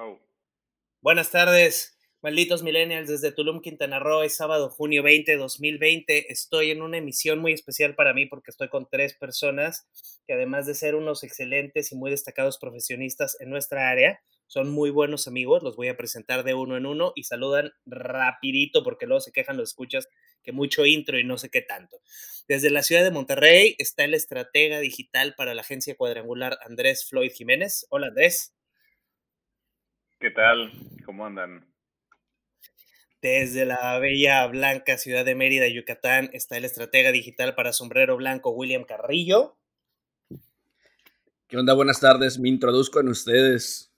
Oh. Buenas tardes, malditos millennials, desde Tulum, Quintana Roo, es sábado, junio 20, 2020. Estoy en una emisión muy especial para mí porque estoy con tres personas que además de ser unos excelentes y muy destacados profesionistas en nuestra área, son muy buenos amigos, los voy a presentar de uno en uno y saludan rapidito porque luego se quejan los escuchas que mucho intro y no sé qué tanto. Desde la ciudad de Monterrey está el estratega digital para la agencia cuadrangular Andrés Floyd Jiménez. Hola Andrés. ¿Qué tal? ¿Cómo andan? Desde la bella blanca ciudad de Mérida, Yucatán, está el estratega digital para sombrero blanco William Carrillo. ¿Qué onda? Buenas tardes. Me introduzco en ustedes.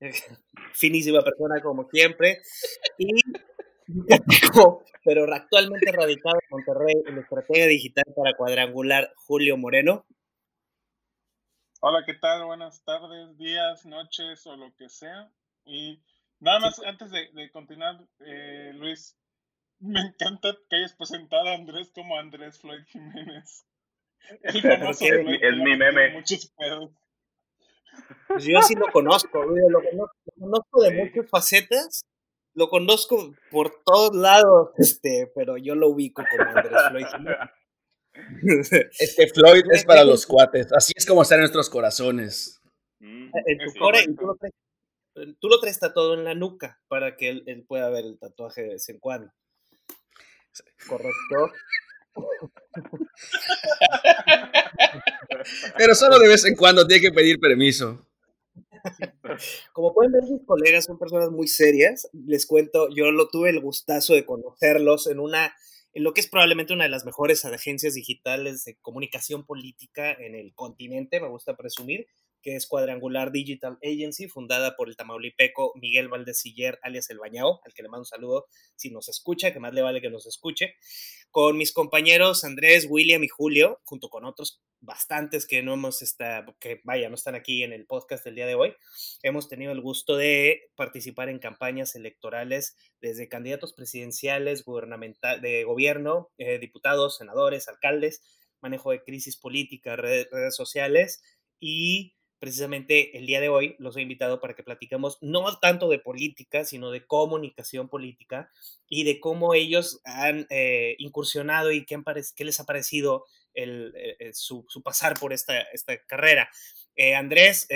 Finísima persona como siempre. Y pero actualmente radicado en Monterrey, el estratega digital para cuadrangular Julio Moreno. Hola, ¿qué tal? Buenas tardes, días, noches o lo que sea. Y nada más, antes de, continuar, eh, Luis, me encanta que hayas presentado a Andrés como Andrés Floyd Jiménez. El famoso es, mi meme. Muchos pedos. Pues yo sí lo conozco, lo conozco, de muchas facetas, lo conozco por todos lados, este, pero yo lo ubico como Andrés Floyd Jiménez. Este Floyd es para los cuates, así es como está en nuestros corazones. Mm, en tu cora, tú lo traes tatuado en la nuca para que él, pueda ver el tatuaje de vez en cuando. ¿Correcto? Pero solo de vez en cuando tiene que pedir permiso. Como pueden ver, mis colegas son personas muy serias. Les cuento, yo lo tuve el gustazo de conocerlos en una, en lo que es probablemente una de las mejores agencias digitales de comunicación política en el continente, me gusta presumir que es Cuadrangular Digital Agency, fundada por el tamaulipeco Miguel Valdeciller, alias El Bañao, al que le mando un saludo si nos escucha, que más le vale que nos escuche, con mis compañeros Andrés, William y Julio, junto con otros bastantes que no hemos estado, que vaya, no están aquí en el podcast del día de hoy, hemos tenido el gusto de participar en campañas electorales desde candidatos presidenciales, gubernamental, de gobierno, eh, diputados, senadores, alcaldes, manejo de crisis política, redes sociales y precisamente el día de hoy los he invitado para que platiquemos no tanto de política, sino de comunicación política y de cómo ellos han eh, incursionado y qué, qué, les ha parecido el, eh, eh, su, pasar por esta, esta carrera. Andrés,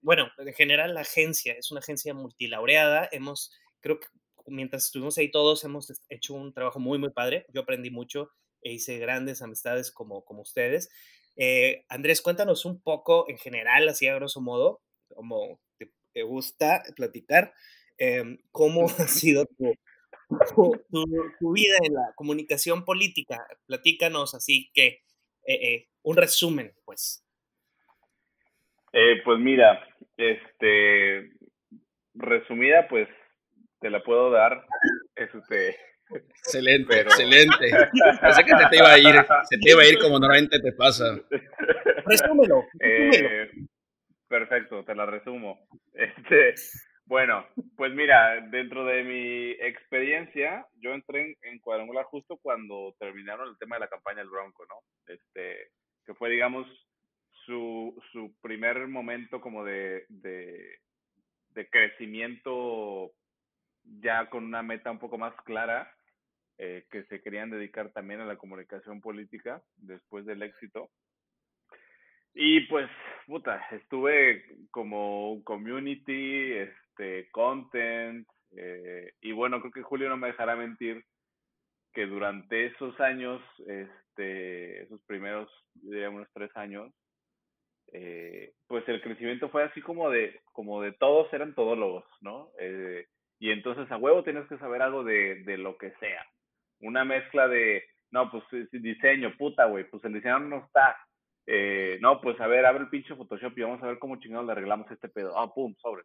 bueno, en general la agencia es una agencia multilaureada. Hemos, creo que mientras estuvimos ahí todos, hemos hecho un trabajo muy, muy padre. Yo aprendí mucho e hice grandes amistades como, como ustedes. Eh, Andrés, cuéntanos un poco en general, así a grosso modo, como te, gusta platicar, em, cómo ha sido tu, vida en la comunicación política. Platícanos así que eh, eh, un resumen, pues. pues mira, este, resumida, pues te la puedo dar. Este, Excelente, excelente. Pensé que se te iba a ir, se te iba a ir como normalmente te pasa. Resúmelo. Eh, perfecto, te la resumo. Este, bueno, pues mira, dentro de mi experiencia, yo entré en, Cuadrangular justo cuando terminaron el tema de la campaña del Bronco, ¿no? Este, que fue, digamos, su, su primer momento como de, de, de crecimiento ya con una meta un poco más clara, eh, que se querían dedicar también a la comunicación política después del éxito. Y pues, puta, estuve como community, este, content, eh, y bueno, creo que Julio no me dejará mentir que durante esos años, este, esos primeros, diría unos tres años, eh, pues el crecimiento fue así como de, como de todos eran todólogos, ¿no? Y entonces a huevo tienes que saber algo de, de lo que sea. Una mezcla de, no, pues diseño, puta, güey, pues el diseñador no está. Eh, no, pues a ver, abre el pinche Photoshop y vamos a ver cómo chingados le arreglamos este pedo. Ah, pum, sobre.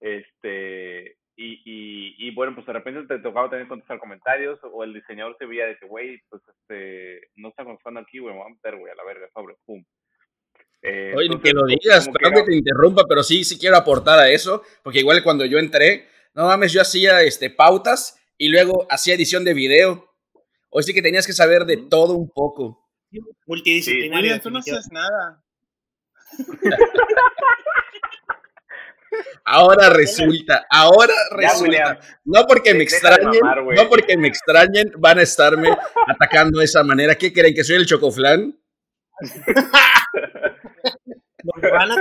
Este, y, y, y, bueno, pues de repente te tocaba que contestar comentarios o el diseñador se veía de que, güey, pues este, no está contestando aquí, güey, vamos a meter, güey, a la verga, sobre, pum. Eh, Oye, que lo digas, perdón que, que te interrumpa, pero sí, sí quiero aportar a eso, porque igual cuando yo entré, no mames, yo hacía este, pautas y luego hacía edición de video. O sí que tenías que saber de todo un poco. Multidisciplinario. tú no haces nada. Ahora resulta, ahora resulta. no porque me extrañen, no porque me extrañen, van a estarme atacando de esa manera. ¿Qué creen? ¿Que soy el chocoflán? Nos van a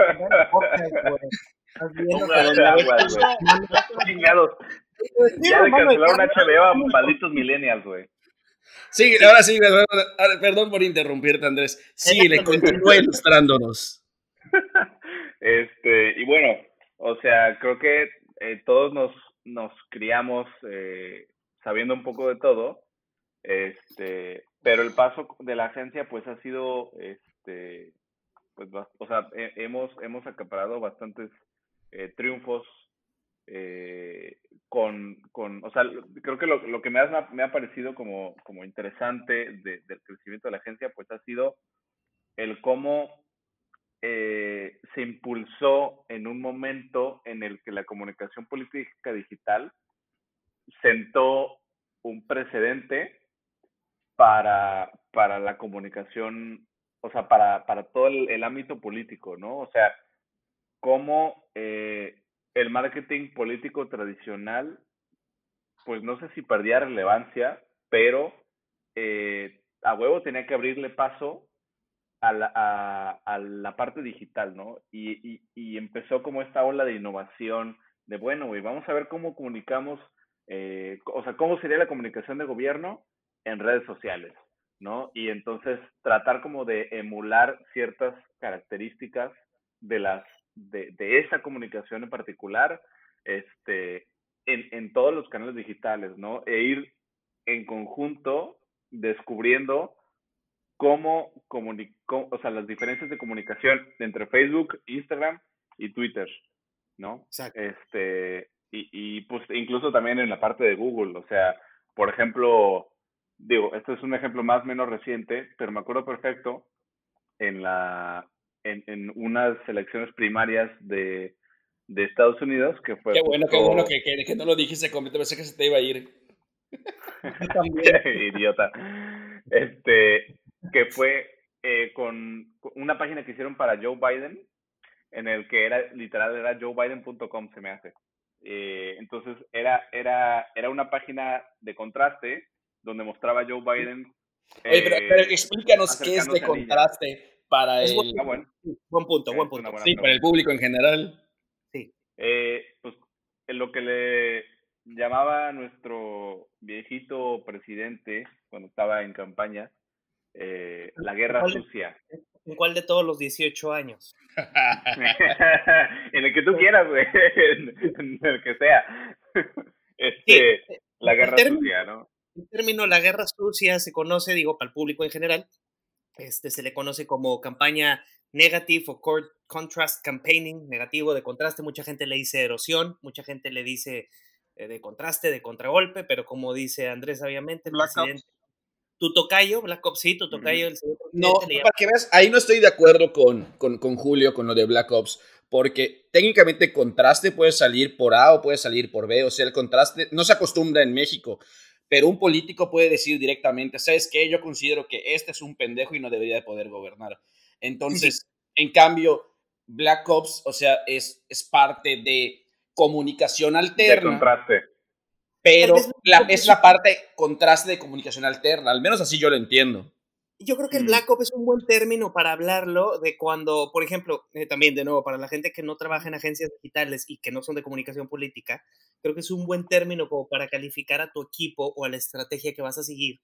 Ya le cancelaron HBO a malditos millennials, güey. Sí, ahora sí, perdón por interrumpirte, Andrés. Sí, le continúa ilustrándonos. Este, y bueno, o sea, creo que eh, todos nos, nos criamos eh, sabiendo un poco de todo, este, pero el paso de la agencia pues ha sido, este, pues, o sea, hemos, hemos acaparado bastantes eh, triunfos con, con, o sea, creo que lo, lo que me ha, me ha parecido como, como interesante del crecimiento de la agencia pues ha sido el cómo eh, se impulsó en un momento en el que la comunicación política digital sentó un precedente para, para la comunicación, o sea, para, para todo el, ámbito político, ¿no? O sea, cómo eh, el marketing político tradicional, pues no sé si perdía relevancia, pero eh, a huevo tenía que abrirle paso a la, a, la parte digital, ¿no? Y, y, empezó como esta ola de innovación, de bueno, güey, vamos a ver cómo comunicamos, eh, o sea, cómo sería la comunicación de gobierno en redes sociales, ¿no? Y entonces tratar como de emular ciertas características de las, de, de esa comunicación en particular, este, en, en todos los canales digitales, ¿no? E ir en conjunto descubriendo cómo comunicó, o sea, las diferencias de comunicación entre Facebook, Instagram y Twitter, ¿no? Exacto. Este, y, y pues incluso también en la parte de Google, o sea, por ejemplo, digo, esto es un ejemplo más menos reciente, pero me acuerdo perfecto en la en, en unas elecciones primarias de, de Estados Unidos que fue qué bueno qué bueno que, que, que, no lo dijiste completo pensé que se te iba a ir idiota este que fue eh, con una página que hicieron para Joe Biden, en el que era literal era joebiden.com se me hace. Eh, entonces era, era, era una página de contraste donde mostraba a Joe Biden. pero, pero, eh, explícanos qué es de contraste para el. Ah, buen punto, buen punto. Sí, para el público en general. Sí. pues en lo que le llamaba nuestro viejito presidente cuando estaba en campaña, eh, la guerra sucia. ¿En cuál de todos los 18 años? en el que tú quieras, güey. en el que sea. Este, eh, la guerra sucia, ¿no? El término la guerra sucia se conoce, digo, para el público en general, este, se le conoce como campaña negative o contrast campaigning, negativo de contraste. Mucha gente le dice erosión, mucha gente le dice eh, de contraste, de contragolpe, pero como dice Andrés sabiamente, el presidente tu tocayo, Black Ops, sí, tu tocayo. El no, para que veas, ahí no estoy de acuerdo con, con, con, Julio, con lo de Black Ops, porque técnicamente contraste puede salir por A o puede salir por B, o sea, el contraste no se acostumbra en México, pero un político puede decir directamente, ¿sabes qué? Yo considero que este es un pendejo y no debería de poder gobernar. Entonces, en cambio, Black Ops, o sea, es, es parte de comunicación alterna. De contraste pero es la parte contraste de comunicación alterna, al menos así yo lo entiendo. Yo creo que el Black Ops es un buen término para hablarlo de cuando, por ejemplo, eh, también de nuevo, para la gente que no trabaja en agencias digitales y que no son de comunicación política, creo que es un buen término como para calificar a tu equipo o a la estrategia que vas a seguir,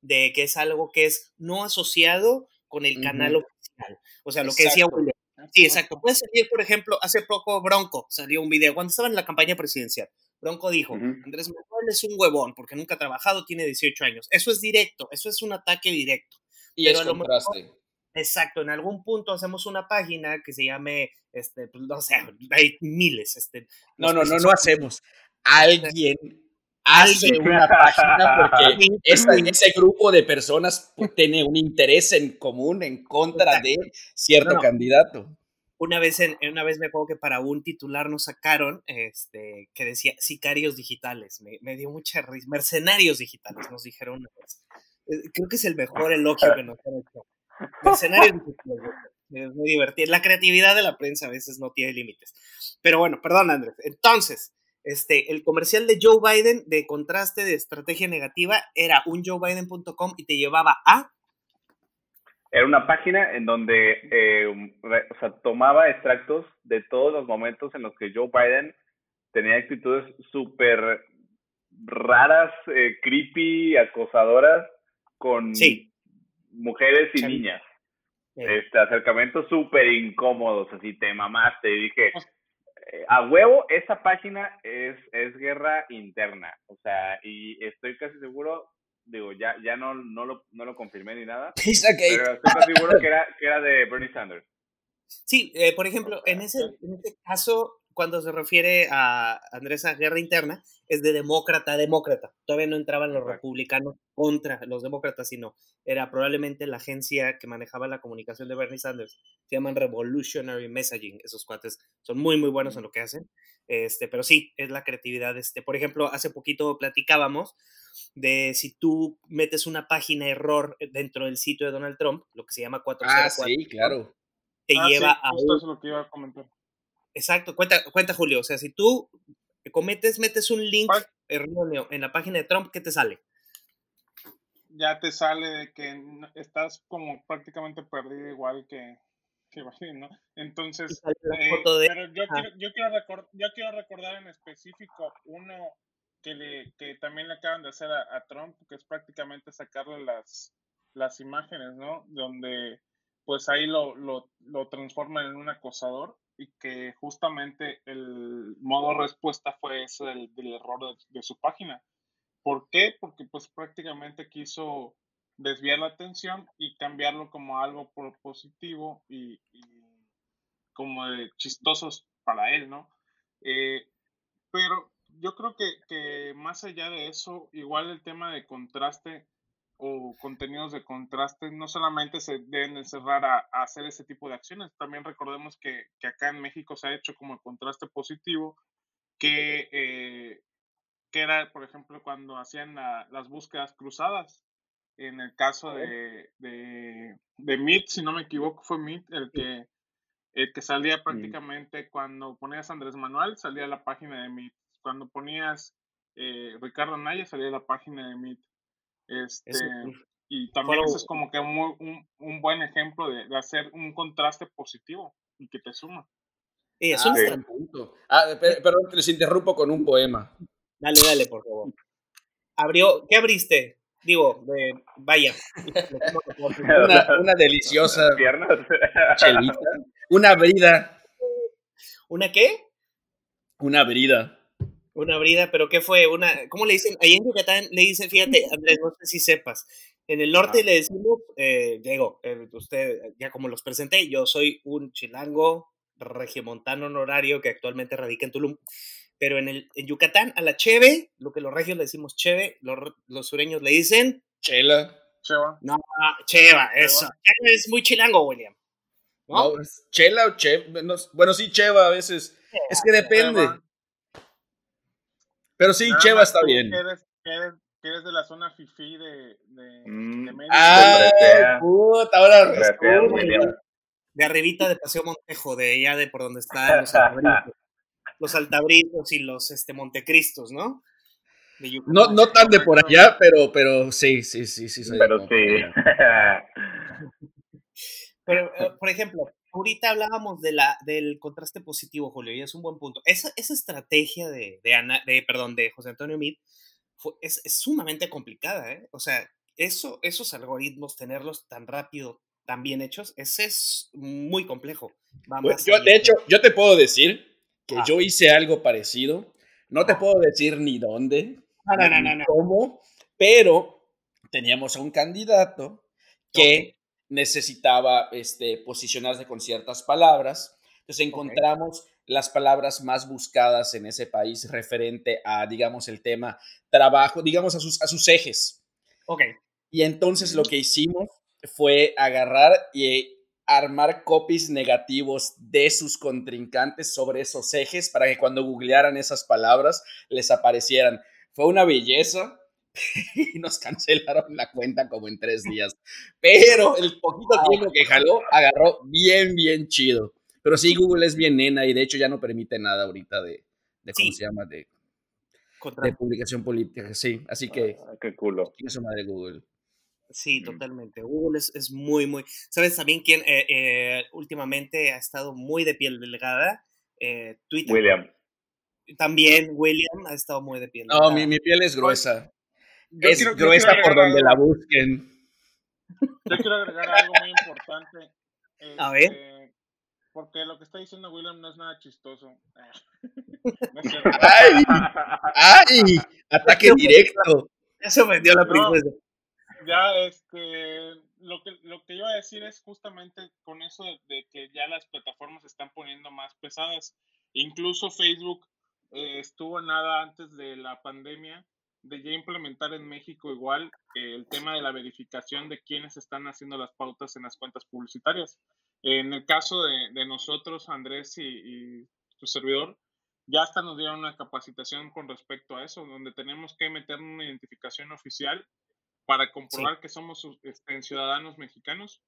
de que es algo que es no asociado con el canal oficial. O sea, lo que decía William. Sí, exacto. Puede salir, por ejemplo, hace poco Bronco salió un video cuando estaba en la campaña presidencial Bronco dijo, Andrés Manuel es un huevón porque nunca ha trabajado, tiene 18 años. Eso es directo, eso es un ataque directo. Y Pero es contraste. exacto, en algún punto hacemos una página que se llame, este, pues, no sé, hay miles. Este, no, no, no, no hacemos. Alguien hace una página porque ese grupo de personas tiene un interés en común en contra de cierto candidato una vez, en, una vez me acuerdo que para un titular nos sacaron este, que decía sicarios digitales. Me, dio mucha risa. Mercenarios digitales, nos dijeron una vez. Eh, creo que es el mejor elogio que nos han hecho. Mercenarios. Es muy divertido. La creatividad de la prensa a veces no tiene límites. Pero bueno, perdón, Andrés. Entonces, este, el comercial de Joe Biden de contraste de estrategia negativa era un joebiden.com y te llevaba a era una página en donde eh, o sea, tomaba extractos de todos los momentos en los que Joe Biden tenía actitudes súper raras, eh, creepy, acosadoras con mujeres y niñas. Este, acercamientos súper incómodos, así te mamaste. Y dije, pues eh, a huevo, esa página es, es guerra interna. O sea, y estoy casi seguro digo, ya, ya no, no, lo, no lo confirmé ni nada, pero estoy seguro que era, que era de Bernie Sanders. Sí, eh, por ejemplo, en ese, en ese caso, cuando se refiere a Andrés a guerra interna, es de demócrata a demócrata. Todavía no entraban los republicanos contra los demócratas, sino era probablemente la agencia que manejaba la comunicación de Bernie Sanders. Se llaman Revolutionary Messaging. Esos cuates son muy, muy buenos en lo que hacen. Este, pero sí, es la creatividad. Este, por ejemplo, hace poquito platicábamos de si tú metes una página error dentro del sitio de Donald Trump, lo que se llama 404. Ah, sí, claro. Te ah, lleva a. Eso es lo que iba a comentar. Exacto, cuenta, cuenta Julio. O sea, si tú cometes, metes un link erróneo en la página de Trump, ¿qué te sale? Ya te sale de que estás como prácticamente perdido igual que, que ¿no? Entonces, eh, pero yo quiero, yo, quiero yo quiero recordar en específico uno que, le, que también le acaban de hacer a, Trump, que es prácticamente sacarle las, las imágenes, ¿no? Donde pues ahí lo, lo, lo transforman en un acosador y que justamente el modo respuesta fue ese del, error de, su página. ¿Por qué? Porque pues prácticamente quiso desviar la atención y cambiarlo como algo positivo y, como de chistosos para él, ¿no? Eh, pero yo creo que, que más allá de eso, igual el tema de contraste o contenidos de contraste no solamente se deben encerrar a, hacer ese tipo de acciones, también recordemos que, que, acá en México se ha hecho como el contraste positivo, que, eh, que era, por ejemplo, cuando hacían las búsquedas cruzadas. En el caso de, de, de Meet, si no me equivoco, fue Meet el que, el que salía prácticamente cuando ponías Andrés Manuel, salía la página de Meet. Cuando ponías eh, Ricardo Naya, salía la página de Meet. Este, y también eso es como que un, un, buen ejemplo de, de, hacer un contraste positivo y que te suma. es un ah, punto. Ah, perdón, les interrumpo con un poema. Dale, dale, por favor. Abrió, ¿qué abriste? Digo, vaya. una, una, deliciosa chelita. Una brida. ¿Una qué? Una brida. Una brida, pero ¿qué fue? Una, ¿Cómo le dicen? Ahí en Yucatán le dicen, fíjate, Andrés, no sé si sepas. En el norte le decimos, eh, Diego, eh, usted, ya como los presenté, yo soy un chilango regiomontano honorario que actualmente radica en Tulum. Pero en, el, en Yucatán, a la cheve, lo que los regios le decimos cheve, los, los sureños le dicen... Chela. Cheva. No, cheva, eso. Es muy chilango, William. ¿No? chela o cheva. bueno, sí, cheva a veces. es que depende. Pero sí, Cheva está bien. Que eres, de la zona fifi de, de, mm. México. Ah, puta, ahora De arribita de Paseo Montejo, de allá de por donde están los altabritos, los altabritos y los este, Montecristos, ¿no? No, no tan de por allá, pero, pero sí, sí, sí, sí. pero sí. pero, eh, por ejemplo, ahorita hablábamos de la, del contraste positivo, Julio, y es un buen punto. Esa, esa estrategia de, de, Ana, de, perdón, de José Antonio Meade es, es, sumamente complicada, ¿eh? O sea, eso, esos algoritmos, tenerlos tan rápido, tan bien hechos, ese es muy complejo. Pues, yo, de hecho, yo te puedo decir que ah. yo hice algo parecido. No te ah. puedo decir ni dónde, ni cómo, pero teníamos a un candidato que necesitaba este, posicionarse con ciertas palabras. Entonces encontramos las palabras más buscadas en ese país referente a, digamos, el tema trabajo, digamos, a sus, a sus ejes. Ok. Y entonces lo que hicimos fue agarrar y armar copies negativos de sus contrincantes sobre esos ejes para que cuando googlearan esas palabras les aparecieran. Fue una belleza y nos cancelaron la cuenta como en tres días. Pero el poquito tiempo que jaló, agarró bien, bien chido. Pero sí, Google es bien nena y de hecho ya no permite nada ahorita de, de ¿cómo se llama? De, de publicación política, sí. Así que... Ah, qué culo. Eso madre Google. Sí, totalmente. Google es, es, muy, muy... ¿Sabes también quién eh, eh, últimamente ha estado muy de piel delgada? Eh, Twitter. William. También William ha estado muy de piel. No, mi, mi piel es gruesa. Es gruesa por donde la busquen. Yo quiero agregar algo muy importante. A ver. Este, porque lo que está diciendo William no es nada chistoso. ¡Ay! ¡Ay! Ataque directo. Ya se ofendió la princesa. ya, este. Lo que, lo que iba a decir es justamente con eso de, que ya las plataformas se están poniendo más pesadas. Incluso Facebook eh, estuvo nada antes de la pandemia de ya implementar en México igual eh, el tema de la verificación de quiénes están haciendo las pautas en las cuentas publicitarias. En el caso de, nosotros, Andrés y, tu servidor, ya hasta nos dieron una capacitación con respecto a eso, donde tenemos que meter una identificación oficial para comprobar que somos este, ciudadanos mexicanos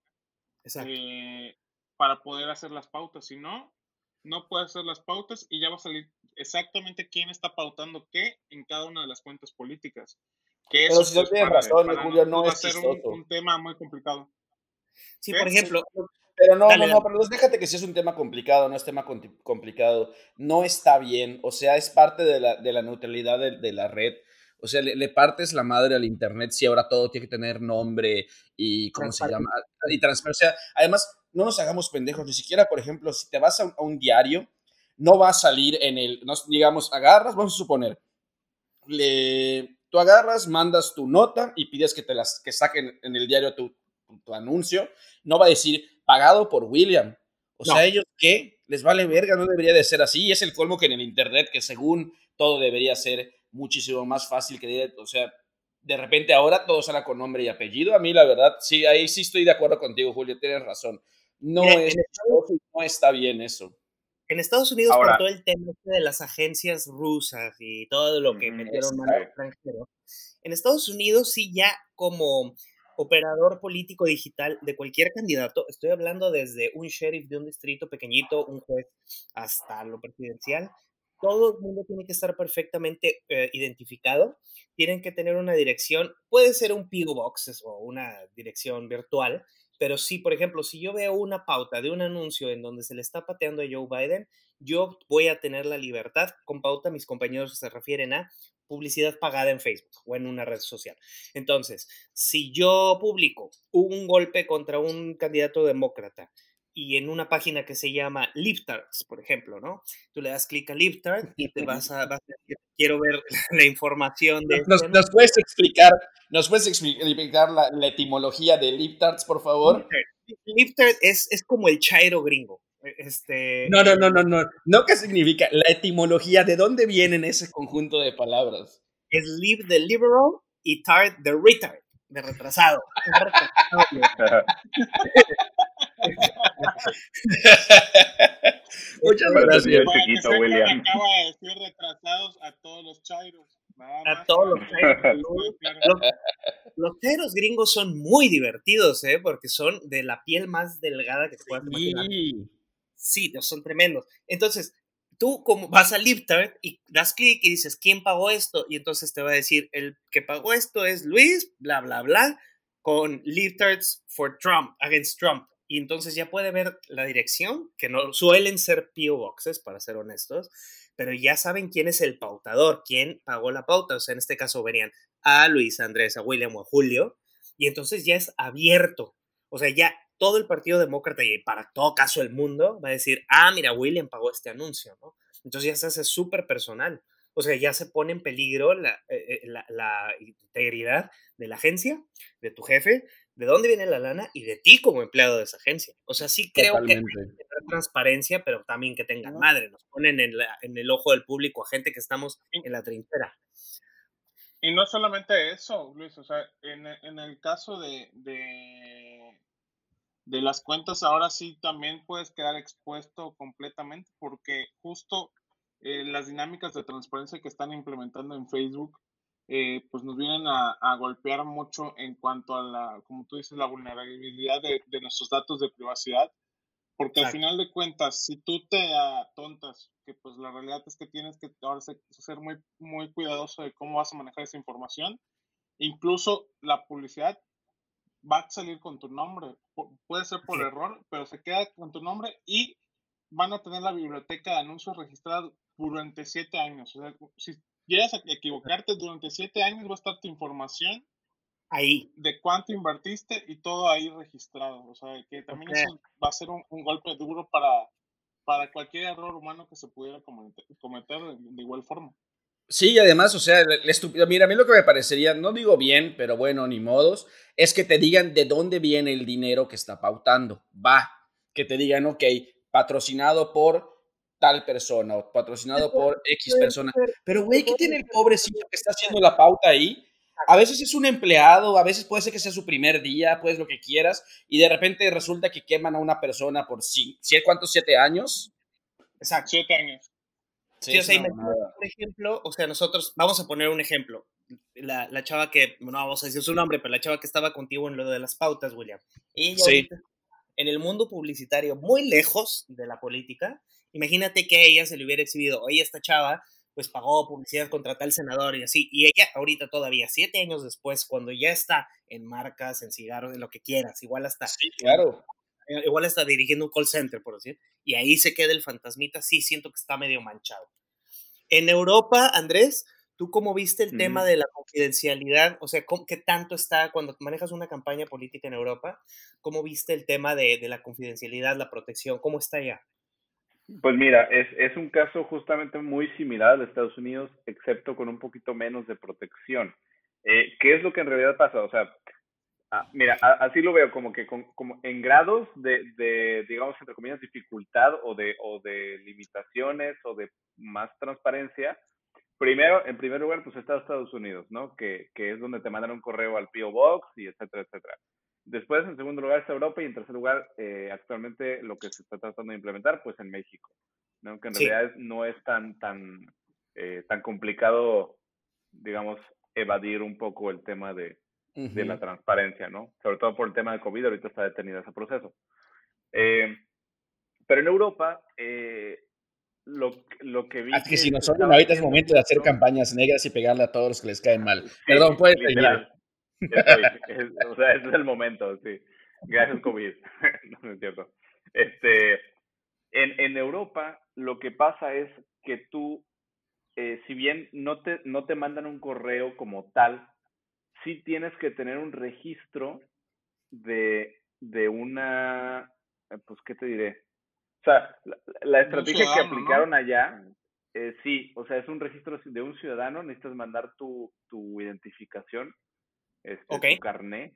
eh, para poder hacer las pautas. Si no, no puede hacer las pautas y ya va a salir exactamente quién está pautando qué en cada una de las cuentas políticas. Que Pero si no tienes razón, Julio, no, es ser un, un, tema muy complicado. Sí, por ejemplo, pero no, no, no, pero déjate que si es un tema complicado, no es tema complicado. No está bien, o sea, es parte de la, de la neutralidad de, de, la red. O sea, le, partes la madre al Internet si ahora todo tiene que tener nombre y, ¿cómo se llama? Y transparencia. Además, no nos hagamos pendejos, ni siquiera, por ejemplo, si te vas a un, diario, no va a salir en el, digamos, agarras, vamos a suponer, le, tú agarras, mandas tu nota y pides que te las, que saquen en el diario tu, tu anuncio, no va a decir pagado por William. O sea, ellos qué, les vale verga, no debería de ser así. es el colmo que en el Internet, que según todo debería ser muchísimo más fácil que, o sea, de repente ahora todo sale con nombre y apellido. A mí, la verdad, sí, ahí sí estoy de acuerdo contigo, Julio, tienes razón. No, es, no está bien eso. En Estados Unidos, por todo el tema este de las agencias rusas y todo lo que metieron al extranjero, en Estados Unidos sí ya como operador político digital de cualquier candidato, estoy hablando desde un sheriff de un distrito pequeñito, un juez, hasta lo presidencial, todo el mundo tiene que estar perfectamente eh, identificado, tienen que tener una dirección, puede ser un PO Box o una dirección virtual, pero sí, por ejemplo, si yo veo una pauta de un anuncio en donde se le está pateando a Joe Biden, yo voy a tener la libertad, con pauta mis compañeros se refieren a publicidad pagada en Facebook o en una red social. Entonces, si yo publico un golpe contra un candidato demócrata y en una página que se llama Liftards, por ejemplo, ¿no? Tú le das clic a Liftard y te vas a, decir, quiero ver la información de... Nos, este nos puedes explicar, nos puedes explicar la, etimología de Liftards, por favor. Liftard es, es como el chairo gringo. E, este... No, no, no, no, no. ¿No qué significa? La etimología, ¿de dónde vienen ese conjunto de palabras? Es live the liberal y tard the retard, de retrasado. Muchas gracias, chiquito William. Acaba de decir retrasados a todos los chairos. A todos los chairos. los, chairos gringos son muy divertidos, ¿eh? Porque son de la piel más delgada que te puedas imaginar. Sí, son tremendos. Entonces, tú como vas a Liptard y das clic y dices, ¿quién pagó esto? Y entonces te va a decir, el que pagó esto es Luis, bla, bla, bla, con Liptards for Trump, against Trump. Y entonces ya puede ver la dirección, que no suelen ser PO Boxes, para ser honestos, pero ya saben quién es el pautador, quién pagó la pauta. O sea, en este caso verían a Luis, a Andrés, a William o a Julio, y entonces ya es abierto. O sea, ya todo el Partido Demócrata y para todo caso el mundo va a decir, ah, mira, William pagó este anuncio, ¿no? Entonces ya se hace súper personal. O sea, ya se pone en peligro la, eh, eh, la, integridad de la agencia, de tu jefe, de dónde viene la lana y de ti como empleado de esa agencia. O sea, sí creo que hay transparencia, pero también que tengan madre. Nos ponen en, en, el ojo del público a gente que estamos en la trinchera. Y no solamente eso, Luis, o sea, en, en el caso de, de las cuentas ahora sí también puedes quedar expuesto completamente porque justo eh, las dinámicas de transparencia que están implementando en Facebook eh, pues nos vienen a, golpear mucho en cuanto a la, como tú dices, la vulnerabilidad de, nuestros datos de privacidad, porque al final de cuentas, si tú te atontas, que pues la realidad es que tienes que ahora ser muy, muy cuidadoso de cómo vas a manejar esa información, incluso la publicidad va a salir con tu nombre, puede ser por error, pero se queda con tu nombre y van a tener la biblioteca de anuncios registrada durante siete años. O sea, si llegas a equivocarte durante siete años, va a estar tu información ahí. De cuánto invertiste y todo ahí registrado. O sea, que también eso va a ser un, golpe duro para, para cualquier error humano que se pudiera cometer, de, igual forma. Sí, y además, o sea, estúpido. Mira, a mí lo que me parecería, no digo bien, pero bueno, ni modos, es que te digan de dónde viene el dinero que está pautando. Va, que te digan, ok, patrocinado por tal persona o patrocinado por X persona. Pero, güey, ¿qué tiene el pobrecito que está haciendo la pauta ahí? A veces es un empleado, a veces puede ser que sea su primer día, puedes lo que quieras, y de repente resulta que queman a una persona por sí, ¿cuántos? ¿Siete años? Exacto. Siete años. Sí, o sea, por ejemplo, o sea, nosotros, vamos a poner un ejemplo. La, la, chava que, no vamos a decir su nombre, pero la chava que estaba contigo en lo de las pautas, William. Ella sí. en el mundo publicitario, muy lejos de la política, Imagínate que a ella se le hubiera exhibido, oye, esta chava pues pagó publicidad contra tal senador y así, y ella ahorita todavía, siete años después, cuando ya está en marcas, en cigarros, en lo que quieras, igual hasta... Sí, claro. Eh, igual está dirigiendo un call center, por decir, y ahí se queda el fantasmita, sí siento que está medio manchado. En Europa, Andrés, ¿tú cómo viste el tema de la confidencialidad? O sea, ¿qué tanto está cuando manejas una campaña política en Europa? ¿Cómo viste el tema de, de la confidencialidad, la protección? ¿Cómo está ya? Pues mira, es, es un caso justamente muy similar al de Estados Unidos, excepto con un poquito menos de protección. Eh, ¿Qué es lo que en realidad pasa? O sea, ah, mira, así lo veo, como que como en grados de, de, digamos, entre comillas, dificultad o de, o de limitaciones o de más transparencia. Primero, en primer lugar, pues está Estados Unidos, ¿no? Que, que es donde te mandan un correo al PO Box y etcétera, etcétera. Después, en segundo lugar, está Europa y en tercer lugar, eh, actualmente lo que se está tratando de implementar, pues en México, ¿no? Que en realidad no es tan, tan, eh, tan complicado, digamos, evadir un poco el tema de, de, la transparencia, ¿no? Sobre todo por el tema de COVID, ahorita está detenido ese proceso. Eh, pero en Europa, lo, lo, que vi... Así que si nosotros ahorita es momento de hacer campañas negras y pegarle a todos los que les caen mal. Perdón, puedes seguir o sea, ese es el momento, sí. Gracias, COVID. no, es cierto. Este, en, en Europa, lo que pasa es que tú, eh, si bien no te, no te mandan un correo como tal, sí tienes que tener un registro de, de una, eh, pues, ¿qué te diré? O sea, la, estrategia que aplicaron allá, eh, sí, o sea, es un registro de un ciudadano, necesitas mandar tu, tu identificación este, tu carné,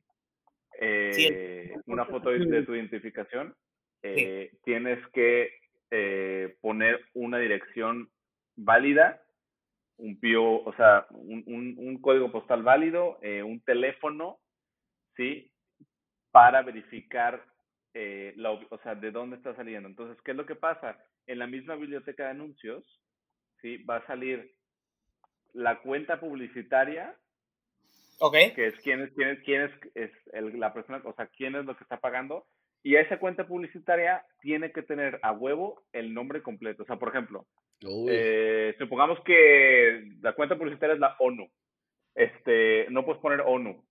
eh, una foto de, tu identificación, eh, tienes que eh, poner una dirección válida, un PIO, o sea, un, un, código postal válido, un teléfono, ¿sí? Para verificar, la, o sea, de dónde está saliendo. Entonces, ¿qué es lo que pasa? En la misma biblioteca de anuncios, ¿sí? Va a salir la cuenta publicitaria Okay. Que es quién es, quién es, quién es, es el, la persona, o sea, quién es lo que está pagando. Y esa cuenta publicitaria tiene que tener a huevo el nombre completo. O sea, por ejemplo, eh, supongamos que la cuenta publicitaria es la ONU. Este, no puedes poner ONU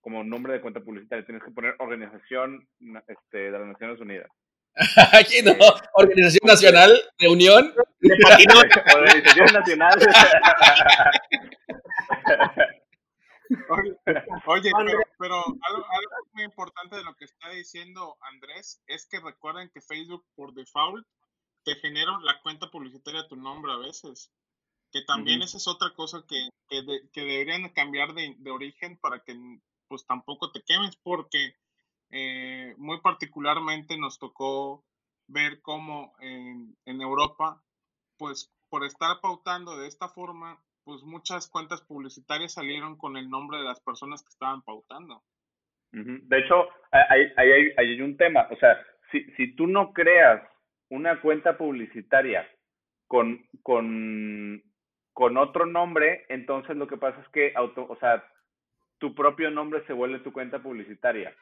como nombre de cuenta publicitaria, tienes que poner Organización este, de las Naciones Unidas. Aquí no, eh, Organización Nacional de Unión. Organización Nacional. Oye, pero, algo, muy importante de lo que está diciendo Andrés es que recuerden que Facebook por default te genera la cuenta publicitaria a tu nombre a veces. Que también esa es otra cosa que, que, deberían cambiar de, de, origen para que pues tampoco te quemes porque eh, muy particularmente nos tocó ver cómo en, en Europa pues por estar pautando de esta forma pues muchas cuentas publicitarias salieron con el nombre de las personas que estaban pautando. De hecho, ahí hay, hay, un tema. O sea, si, si tú no creas una cuenta publicitaria con, con con otro nombre, entonces lo que pasa es que, auto, o sea, tu propio nombre se vuelve tu cuenta publicitaria.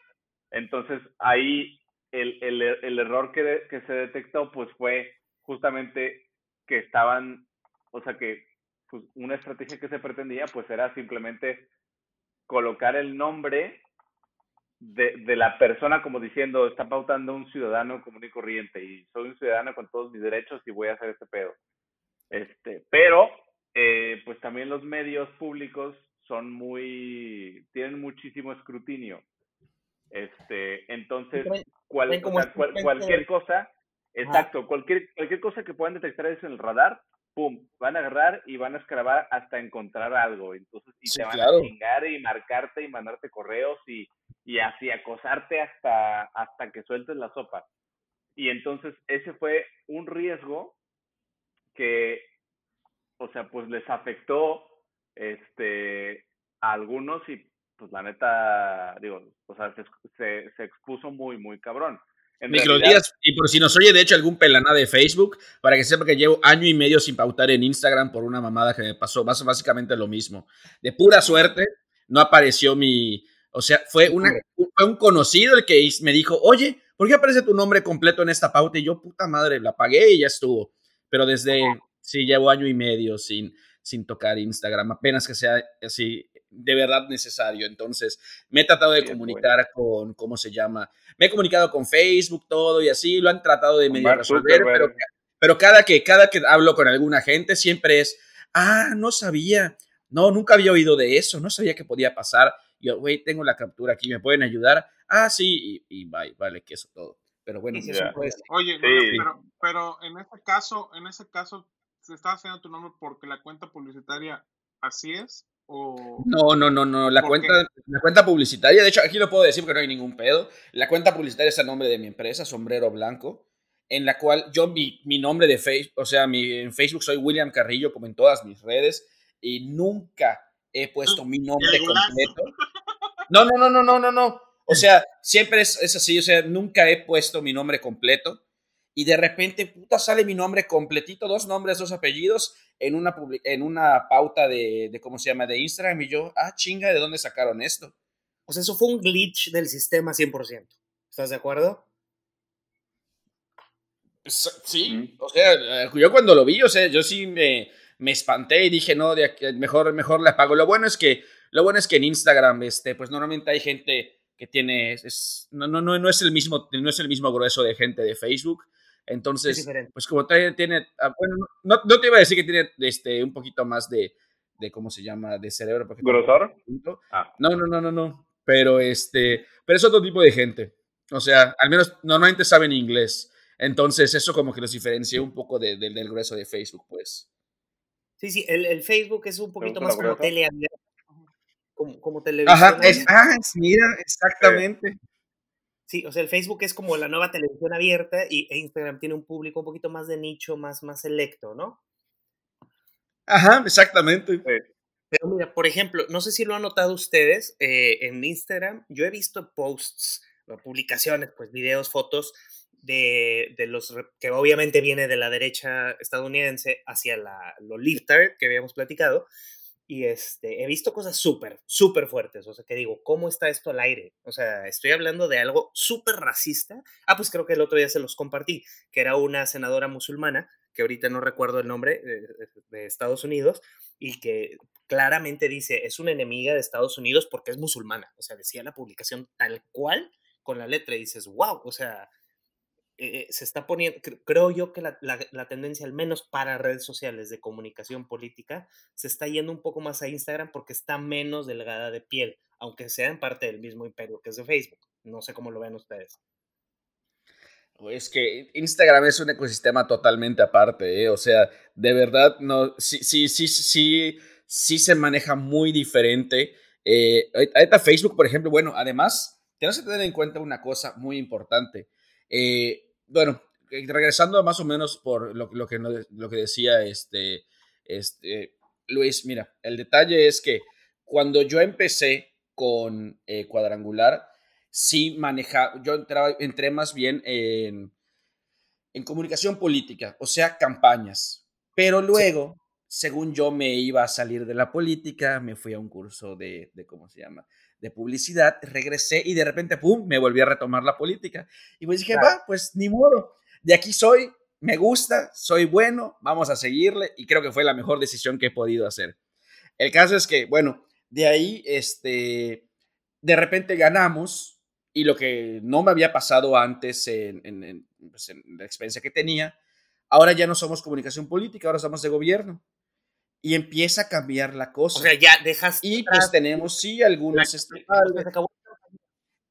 Entonces, ahí el, el, el error que, que se detectó, pues fue justamente que estaban, o sea, que pues, una estrategia que se pretendía, pues era simplemente colocar el nombre de, de, la persona como diciendo, está pautando un ciudadano común y corriente y soy un ciudadano con todos mis derechos y voy a hacer este pedo. Este, pero, eh, pues también los medios públicos son muy, tienen muchísimo escrutinio. Este, entonces, cual, cualquier cosa, exacto, cualquier, cualquier cosa que puedan detectar eso en el radar, pum, van a agarrar y van a escrabar hasta encontrar algo. Entonces, y te van a chingar y marcarte y mandarte correos y, y así acosarte hasta, hasta que sueltes la sopa. Y entonces ese fue un riesgo que, o sea, pues les afectó este, a algunos y pues la neta, digo, o sea, se, se, expuso muy, muy cabrón. Microdías, y por si nos oye de hecho algún pelana de Facebook, para que sepa que llevo año y medio sin pautar en Instagram por una mamada que me pasó, básicamente lo mismo. De pura suerte, no apareció mi, o sea, fue, una, fue un conocido el que me dijo, oye, ¿por qué aparece tu nombre completo en esta pauta? Y yo, puta madre, la pagué y ya estuvo. Pero desde, sí, llevo año y medio sin, sin tocar Instagram, apenas que sea así de verdad necesario. Entonces, me he tratado de comunicar con, ¿cómo se llama? Me he comunicado con Facebook, todo y así, lo han tratado de medio resolver, pero, pero cada, que, cada que hablo con alguna gente siempre es, ah, no sabía, no, nunca había oído de eso, no sabía que podía pasar. Yo, güey, tengo la captura aquí, ¿me pueden ayudar? Ah, sí, y, bye, vale, que eso todo. Pero bueno, Oye, pero, pero en este caso, en ese caso, ¿se está haciendo tu nombre porque la cuenta publicitaria así es? No, no, no, no. La cuenta, la cuenta publicitaria, de hecho, aquí lo puedo decir porque no hay ningún pedo. La cuenta publicitaria es el nombre de mi empresa, Sombrero Blanco, en la cual yo, mi, mi nombre de Facebook, o sea, mi, en Facebook soy William Carrillo, como en todas mis redes, y nunca he puesto mi nombre completo. No, no, no, no, no, no, no. O sea, siempre es, es así, o sea, nunca he puesto mi nombre completo y de repente, puta, sale mi nombre completito, dos nombres, dos apellidos, en una, en una pauta de, de, ¿cómo se llama?, de Instagram, y yo, ah, chinga, ¿de dónde sacaron esto? O sea, eso fue un glitch del sistema 100%. ¿Estás de acuerdo? Sí, o sea, yo cuando lo vi, o sea, yo sí me, me espanté y dije, no, de mejor, mejor le apago. Lo bueno es que, lo bueno es que en Instagram, este, pues normalmente hay gente que tiene, es, no, no, no, no, es el mismo, no es el mismo grueso de gente de Facebook. Entonces, pues como tiene, ah, bueno, no, no, te iba a decir que tiene este, un poquito más de, de ¿cómo se llama? De cerebro. ¿Grosor? Ah. No, no, no, no, no. Pero este, pero es otro tipo de gente. O sea, al menos normalmente saben inglés. Entonces, eso como que los diferencia un poco de, del grueso de Facebook, pues. Sí, sí, el, el Facebook es un poquito más como tele como, como televisión. Ajá, es, ah, mira, exactamente. Sí, o sea, el Facebook es como la nueva televisión abierta y e Instagram tiene un público un poquito más de nicho, más, más selecto, ¿no? Ajá, exactamente. Pero mira, por ejemplo, no sé si lo han notado ustedes, eh, en Instagram yo he visto posts, publicaciones, pues videos, fotos de, de, los que obviamente viene de la derecha estadounidense hacia la, lo liftard que habíamos platicado, y este, he visto cosas súper, súper fuertes. O sea, que digo, ¿cómo está esto al aire? O sea, estoy hablando de algo súper racista. Ah, pues creo que el otro día se los compartí, que era una senadora musulmana, que ahorita no recuerdo el nombre, de, Estados Unidos, y que claramente dice, es una enemiga de Estados Unidos porque es musulmana. O sea, decía la publicación tal cual con la letra y dices, wow, o sea, eh, se está poniendo, creo yo que la, la, tendencia, al menos para redes sociales de comunicación política, se está yendo un poco más a Instagram porque está menos delgada de piel, aunque sea en parte del mismo imperio que es de Facebook. No sé cómo lo ven ustedes. Es que Instagram es un ecosistema totalmente aparte, ¿eh? o sea, de verdad, no, sí, sí, sí, sí, sí se maneja muy diferente. Eh, ahorita Facebook, por ejemplo, bueno, además, tenemos que tener en cuenta una cosa muy importante. Eh, bueno, eh, regresando más o menos por lo, que, lo que decía este, este, Luis, mira, el detalle es que cuando yo empecé con eh, cuadrangular, sí manejaba, yo entraba, entré más bien en, en comunicación política, o sea, campañas, pero luego según yo me iba a salir de la política, me fui a un curso de, de ¿cómo se llama? De publicidad, regresé y de repente, ¡pum!, me volví a retomar la política. Y pues dije, va, pues ni modo, de aquí soy, me gusta, soy bueno, vamos a seguirle y creo que fue la mejor decisión que he podido hacer. El caso es que, bueno, de ahí, este, de repente ganamos y lo que no me había pasado antes en, en, pues en la experiencia que tenía, ahora ya no somos comunicación política, ahora somos de gobierno y empieza a cambiar la cosa. O sea, ya dejas. Y pues tenemos, sí, algunos. Este,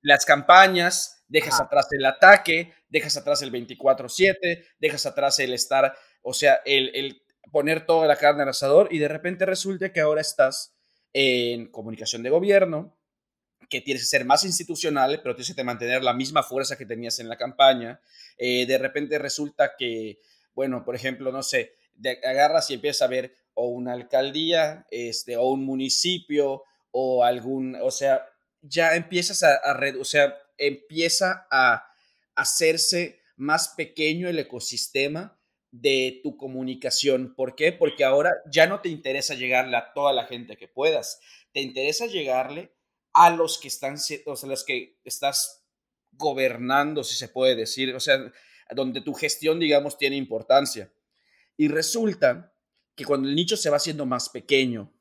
las campañas, dejas atrás el ataque, dejas atrás el 24-7, dejas atrás el estar, o sea, el, el poner toda la carne al asador y de repente resulta que ahora estás en comunicación de gobierno, que tienes que ser más institucional, pero tienes que mantener la misma fuerza que tenías en la campaña. Eh, de repente resulta que, bueno, por ejemplo, no sé, de, agarras y empiezas a ver o una alcaldía, este, o un municipio, o algún, o sea, ya empiezas a, a o sea, empieza a hacerse más pequeño el ecosistema de tu comunicación. ¿Por qué? Porque ahora ya no te interesa llegarle a toda la gente que puedas, te interesa llegarle a los que están, o sea, los que estás gobernando, si se puede decir, o sea, donde tu gestión, digamos, tiene importancia. Y resulta que cuando el nicho se va haciendo más pequeño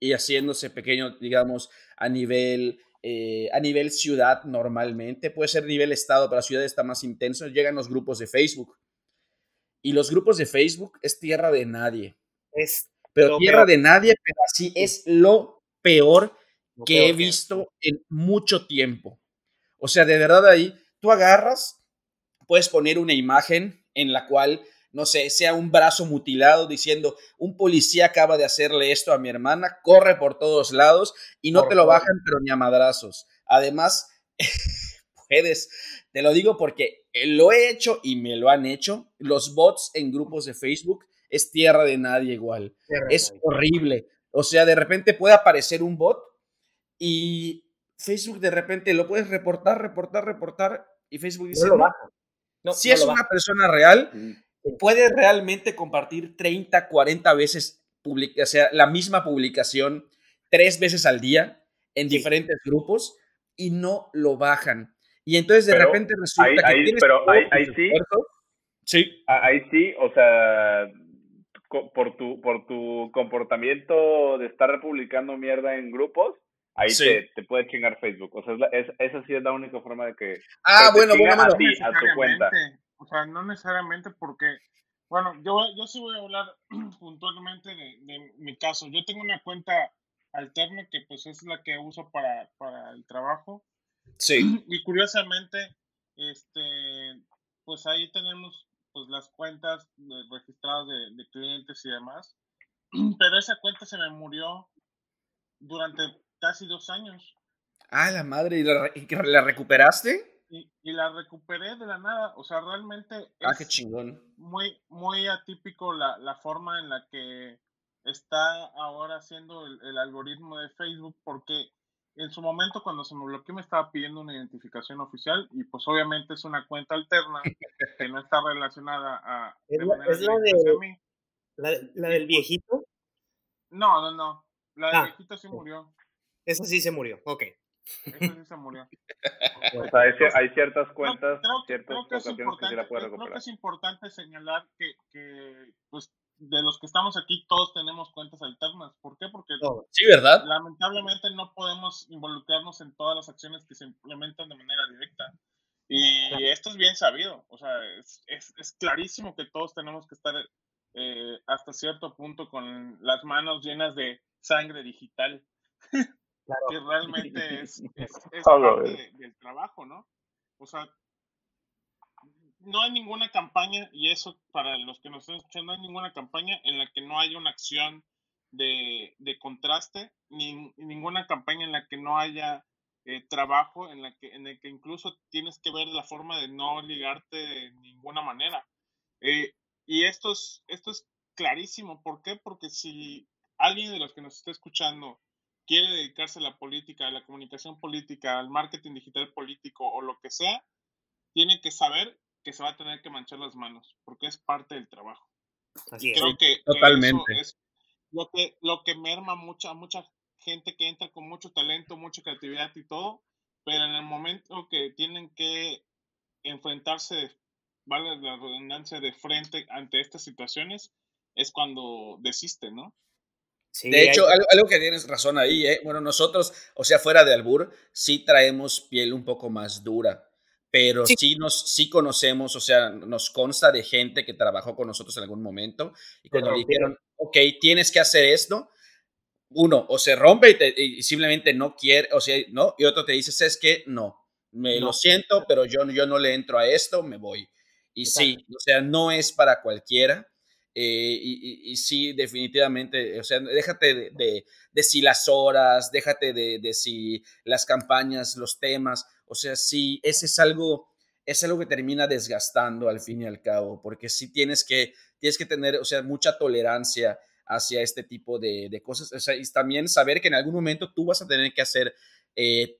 y haciéndose pequeño, digamos, a nivel, eh, a nivel ciudad normalmente, puede ser nivel estado, pero la ciudad está más intenso, llegan los grupos de Facebook. Y los grupos de Facebook es tierra de nadie. Es pero tierra de nadie, pero así es lo peor que he visto en mucho tiempo. O sea, de verdad ahí, tú agarras, puedes poner una imagen en la cual no sé, sea un brazo mutilado diciendo, un policía acaba de hacerle esto a mi hermana, corre por todos lados y no te lo bajan, pero ni a madrazos. Además, puedes, te lo digo porque lo he hecho y me lo han hecho, los bots en grupos de Facebook es tierra de nadie igual. es horrible. O sea, de repente puede aparecer un bot y Facebook de repente lo puedes reportar, reportar, reportar y Facebook dice, no, si es una persona real, puede realmente compartir 30, 40 veces, o sea, la misma publicación tres veces al día en diferentes grupos y no lo bajan. Y entonces de repente resulta que tienes pero ahí, sí, sí. Ahí sí, o sea, por tu, por tu comportamiento de estar publicando mierda en grupos, ahí te, te, puede chingar Facebook. O sea, es, esa sí es la única forma de que. Ah, bueno, bueno, a, ti, a tu cuenta. O sea, no necesariamente porque, bueno, yo, yo sí voy a hablar puntualmente de, de, mi caso. Yo tengo una cuenta alterna que pues es la que uso para, para el trabajo. Sí. Y curiosamente, este, pues ahí tenemos pues las cuentas registradas de, de clientes y demás. Pero esa cuenta se me murió durante casi dos años. Ah, la madre, ¿y la, y la recuperaste? Y, la recuperé de la nada. O sea, realmente ah, es qué chingón. muy, muy atípico la, la, forma en la que está ahora haciendo el, algoritmo de Facebook, porque en su momento cuando se me bloqueó me estaba pidiendo una identificación oficial y pues obviamente es una cuenta alterna que no está relacionada a... ¿Es, la, de, la, del viejito? No, no, no. La del ah, viejito sí murió. Esa sí se murió, ok. Esa sí se murió. o sea, hay, ciertas cuentas, creo, creo que, es importante, Creo que es importante señalar que, que, pues, de los que estamos aquí, todos tenemos cuentas alternas. ¿Por qué? Porque sí, ¿verdad? lamentablemente no podemos involucrarnos en todas las acciones que se implementan de manera directa. Y esto es bien sabido. O sea, es, es, es clarísimo que todos tenemos que estar eh, hasta cierto punto con las manos llenas de sangre digital. que realmente es, es, parte del trabajo, ¿no? O sea, no hay ninguna campaña, y eso para los que nos están escuchando, no hay ninguna campaña en la que no haya una acción de, de contraste, ni ninguna campaña en la que no haya eh, trabajo, en la que, en el que incluso tienes que ver la forma de no ligarte de ninguna manera. Eh, y esto es, esto es clarísimo. ¿Por qué? Porque si alguien de los que nos está escuchando quiere dedicarse a la política, a la comunicación política, al marketing digital político o lo que sea, tiene que saber que se va a tener que manchar las manos, porque es parte del trabajo. Así es. Creo que, Totalmente. eso, lo que, lo que merma mucha, mucha gente que entra con mucho talento, mucha creatividad y todo, pero en el momento que tienen que enfrentarse, vale la redundancia, de frente ante estas situaciones, es cuando desisten, ¿no? De hecho, algo, que tienes razón ahí, ¿eh? Bueno, nosotros, o sea, fuera de albur, sí traemos piel un poco más dura, pero sí. nos, sí conocemos, o sea, nos consta de gente que trabajó con nosotros en algún momento y cuando dijeron, ok, tienes que hacer esto, uno, o se rompe y, simplemente no quiere, o sea, no, y otro te dice, es que no, me lo siento, pero yo, yo no le entro a esto, me voy. Y sí, o sea, no es para cualquiera. Eh, y, sí, definitivamente, o sea, déjate de, de, si las horas, déjate de, de, si las campañas, los temas, o sea, sí, ese es algo, es algo que termina desgastando al fin y al cabo, porque sí tienes que, tienes que tener, o sea, mucha tolerancia hacia este tipo de, cosas, o sea, y también saber que en algún momento tú vas a tener que hacer eh,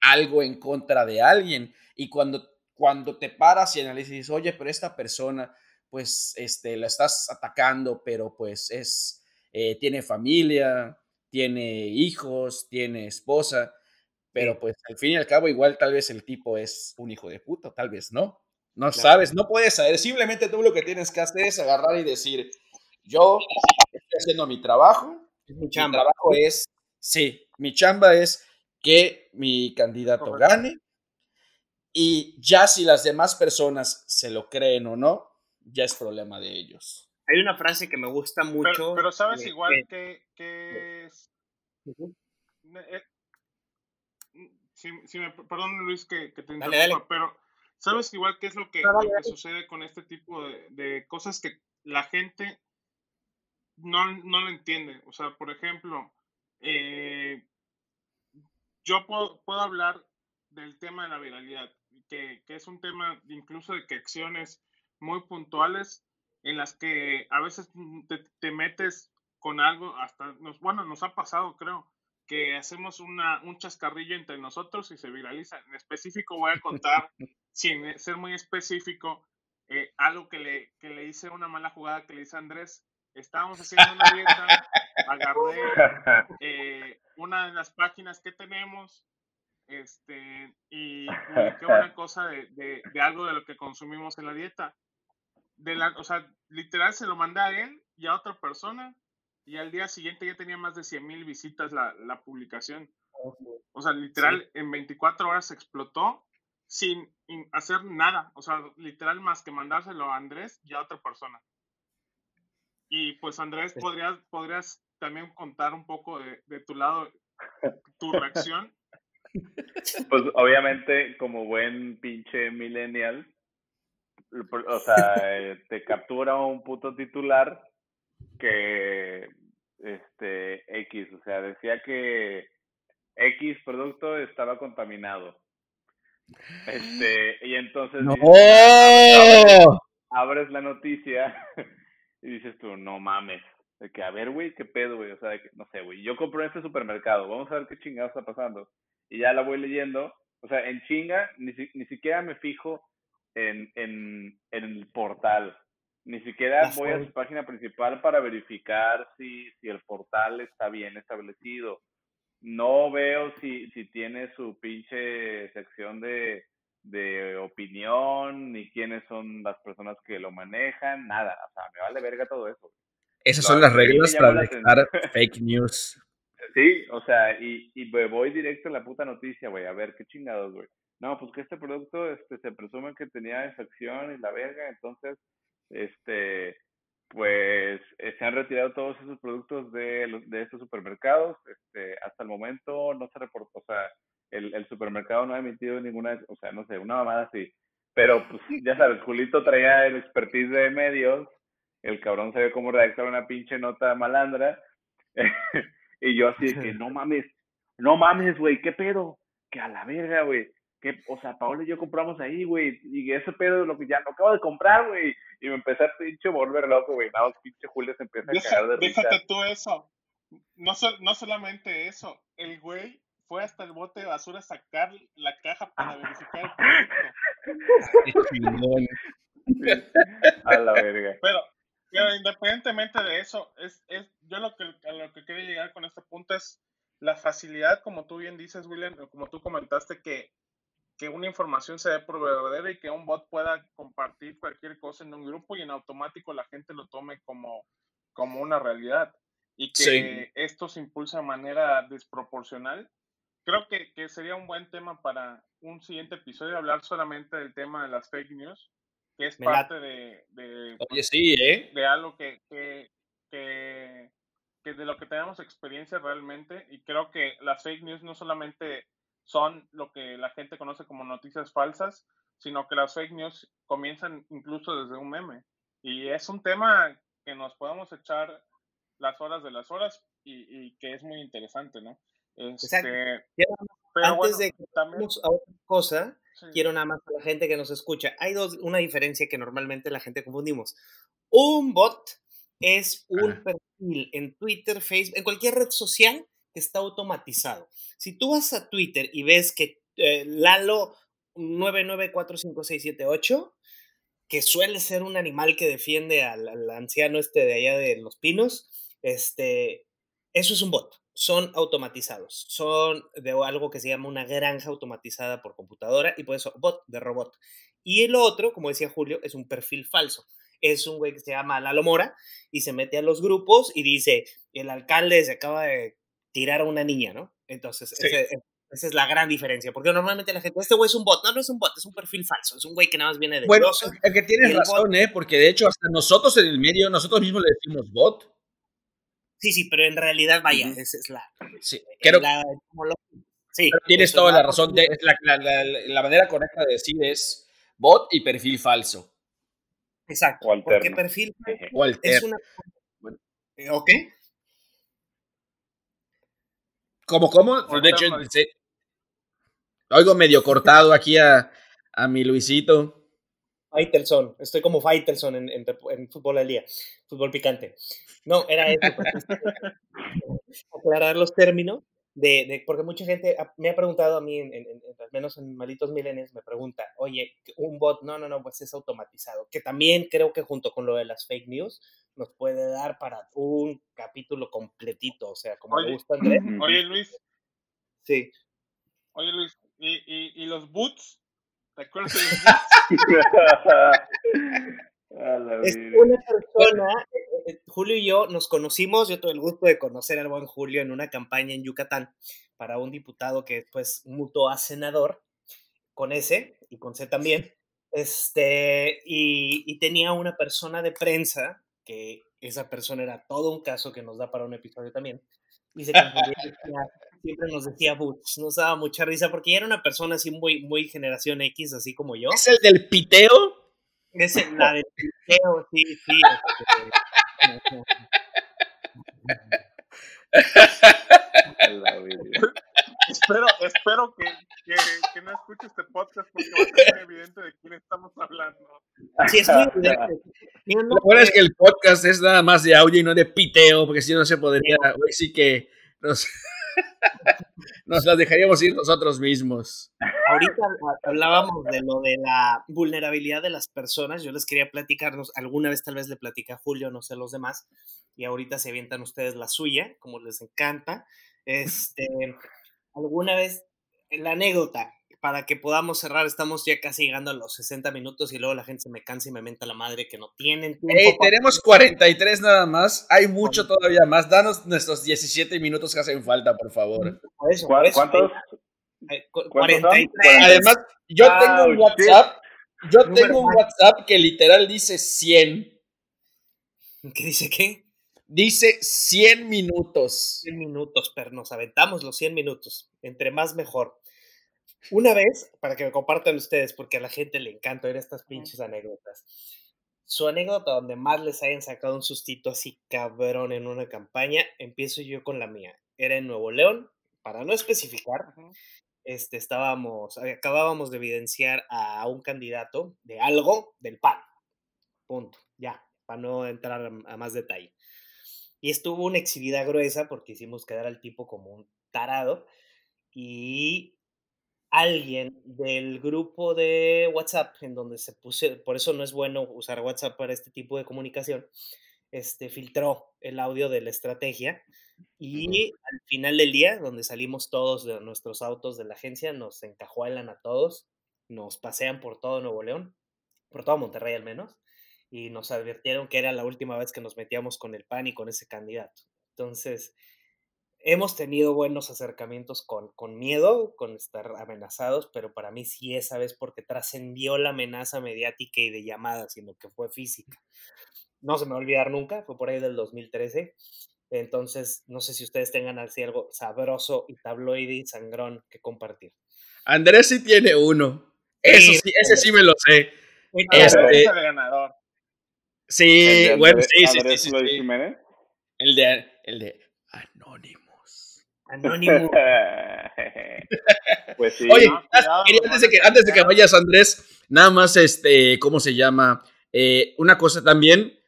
algo en contra de alguien, y cuando, cuando te paras y analizas, oye, pero esta persona pues este, la estás atacando, pero pues es, eh, tiene familia, tiene hijos, tiene esposa, pero pues al fin y al cabo igual tal vez el tipo es un hijo de puta, tal vez no. No sabes, no puedes saber, simplemente tú lo que tienes que hacer es agarrar y decir, yo estoy haciendo mi trabajo, mi, trabajo es, sí, mi chamba es que mi candidato gane y ya si las demás personas se lo creen o no, ya es problema de ellos. Hay una frase que me gusta mucho. Pero, sabes igual que, es... Eh, si, me, perdón Luis que, te interrumpa, pero sabes igual qué es lo que, sucede con este tipo de, cosas que la gente no, no lo entiende. O sea, por ejemplo, eh, yo puedo, puedo hablar del tema de la viralidad, que, que, es un tema incluso de que acciones muy puntuales en las que a veces te, metes con algo, hasta, nos, bueno, nos ha pasado, creo, que hacemos una, un chascarrillo entre nosotros y se viraliza. En específico voy a contar, sin ser muy específico, eh, algo que le, que le hice una mala jugada que le hice a Andrés. Estábamos haciendo una dieta, agarré eh, una de las páginas que tenemos este, y publiqué una cosa de, de, de, algo de lo que consumimos en la dieta de la, o sea, literal se lo mandé a él y a otra persona y al día siguiente ya tenía más de 100 mil visitas la, la, publicación. O sea, literal en 24 horas explotó sin hacer nada. O sea, literal más que mandárselo a Andrés y a otra persona. Y pues Andrés, ¿podrías, podrías también contar un poco de, de tu lado, tu reacción. Pues obviamente como buen pinche millennial, o sea, eh, te captura un puto titular que, este, X, o sea, decía que X producto estaba contaminado. Este, y entonces abres, la noticia y dices tú, no mames, de que a ver, güey, qué pedo, güey, o sea, que, no sé, güey, yo compro en este supermercado, vamos a ver qué chingado está pasando. Y ya la voy leyendo, o sea, en chinga, ni, ni siquiera me fijo en, en, el portal. Ni siquiera voy a su página principal para verificar si, si el portal está bien establecido. No veo si, si tiene su pinche sección de, de opinión, ni quiénes son las personas que lo manejan, nada. O sea, me vale verga todo eso. Esas son las reglas para dejar fake news. Sí, o sea, y, y voy directo a la puta noticia, güey, a ver qué chingados, güey no, pues que este producto este, se presume que tenía infección y la verga, entonces, este, pues eh, se han retirado todos esos productos de, de estos supermercados, este, hasta el momento no se reportó, o sea, el, el supermercado no ha emitido ninguna, o sea, no sé, una mamada así, pero pues ya sabes, Julito traía el expertise de medios, el cabrón sabía cómo redactar una pinche nota malandra, y yo así de que no mames, no mames, güey, ¿qué pedo? Que a la verga, güey o sea, Paolo y yo compramos ahí, güey, y ese pedo es lo que ya no acabo de comprar, güey, y me empecé a pinche volver loco, güey, nada, pinche Julio se empieza a cagar de risa. Déjate tú eso, no, no solamente eso, el güey fue hasta el bote de basura a sacar la caja para verificar el producto. a la verga. Pero, independientemente de eso, es, es yo lo que, a lo que quería llegar con este punto es la facilidad, como tú bien dices, William, como tú comentaste, que, que una información se dé por verdadera y que un bot pueda compartir cualquier cosa en un grupo y en automático la gente lo tome como, como una realidad y que esto se impulsa de manera desproporcional. Creo que, que, sería un buen tema para un siguiente episodio hablar solamente del tema de las fake news, que es parte de, de, Oye, sí, ¿eh? de algo que, que, que, que de lo que tenemos experiencia realmente y creo que las fake news no solamente son lo que la gente conoce como noticias falsas, sino que las fake news comienzan incluso desde un meme. Y es un tema que nos podemos echar las horas de las horas y, que es muy interesante, ¿no? Este, Antes de que también... a otra cosa, quiero nada más a la gente que nos escucha. Hay dos, una diferencia que normalmente la gente confundimos. Un bot es un perfil en Twitter, Facebook, en cualquier red social está automatizado. Si tú vas a Twitter y ves que eh, Lalo 994568 que suele ser un animal que defiende al, al, anciano este de allá de los pinos, este, eso es un bot. Son automatizados. Son de algo que se llama una granja automatizada por computadora y por eso bot de robot. Y el otro, como decía Julio, es un perfil falso. Es un güey que se llama Lalo Mora y se mete a los grupos y dice, el alcalde se acaba de tirar a una niña, ¿no? Entonces, esa es la gran diferencia, porque normalmente la gente, este güey es un bot, no, no es un bot, es un perfil falso, es un güey que nada más viene de Bueno, es que tienes razón, ¿eh? Porque de hecho hasta nosotros en el medio, nosotros mismos le decimos bot. Sí, sí, pero en realidad, vaya, esa es la... Sí, creo sí, tienes toda la razón, de, la, la, la, manera correcta de decir es bot y perfil falso. Exacto, porque perfil es una... Eh, ¿Ok? ¿Cómo, cómo? De hecho, oigo medio cortado aquí a, a mi Luisito. Faitelson, estoy como Faitelson en, en, fútbol al día, fútbol picante. No, era eso. Pues, aclarar los términos, de, de, porque mucha gente me ha preguntado a mí, en, al menos en Malitos Milenios, me pregunta, oye, un bot, no, no, no, pues es automatizado, que también creo que junto con lo de las fake news nos puede dar para un capítulo completito, o sea, como le gusta a Andrés. Oye, Luis. Sí. Oye, Luis, ¿y, y, y los boots? ¿Te acuerdas de los boots? es una persona, Julio y yo nos conocimos, yo tuve el gusto de conocer al buen Julio en una campaña en Yucatán para un diputado que después mutó a senador, con ese y con C también, este, y, y tenía una persona de prensa que esa persona era todo un caso que nos da para un episodio también. Y se siempre nos decía Butch, nos daba mucha risa porque era una persona así muy, muy generación X, así como yo. ¿Es el del piteo? Es el, la del piteo, sí, sí. espero, espero que, que, que, no escuche este podcast porque va a ser muy evidente de quién estamos hablando. Sí, es muy evidente. Lo bueno es que el podcast es nada más de audio y no de piteo, porque si no se podría, hoy sí que nos, nos las dejaríamos ir nosotros mismos. Ahorita hablábamos de lo de la vulnerabilidad de las personas. Yo les quería platicarnos, alguna vez tal vez le platica a Julio, no sé los demás, y ahorita se avientan ustedes la suya, como les encanta. Este, alguna vez, la anécdota, para que podamos cerrar, estamos ya casi llegando a los 60 minutos y luego la gente se me cansa y me menta la madre que no tienen tiempo. tenemos 43 nada más, hay mucho todavía más. Danos nuestros 17 minutos que hacen falta, por favor. ¿Cuántos? 43. Además, yo tengo un WhatsApp, yo tengo un WhatsApp que literal dice 100. ¿Qué dice qué? Dice 100 minutos. 100 minutos, pero nos aventamos los 100 minutos. Entre más mejor. Una vez, para que me compartan ustedes, porque a la gente le encanta oír estas pinches anécdotas. Su anécdota donde más les hayan sacado un sustito así cabrón en una campaña, empiezo yo con la mía. Era en Nuevo León, para no especificar, este, estábamos, acabábamos de evidenciar a un candidato de algo del PAN. Punto. Ya, para no entrar a más detalle. Y estuvo una exhibida gruesa porque hicimos quedar al tipo como un tarado. Y alguien del grupo de WhatsApp, en donde se puse, por eso no es bueno usar WhatsApp para este tipo de comunicación, este, filtró el audio de la estrategia y al final del día, donde salimos todos de nuestros autos de la agencia, nos encajuelan a todos, nos pasean por todo Nuevo León, por todo Monterrey al menos, y nos advirtieron que era la última vez que nos metíamos con el PAN y con ese candidato. Entonces, hemos tenido buenos acercamientos con, con miedo, con estar amenazados, pero para mí sí esa vez porque trascendió la amenaza mediática y de llamadas, sino que fue física. No se me va a olvidar nunca, fue por ahí del 2013. Entonces, no sé si ustedes tengan así algo sabroso y tabloide y sangrón que compartir. Andrés sí tiene uno. Eso sí, ese sí me lo sé. Este, el ganador. Sí, bueno, sí, sí, sí, El de, el de Anonymous. Anonymous. pues sí. Oye, antes, de que, antes de que vayas, Andrés, nada más, este, ¿cómo se llama? Eh, una cosa también,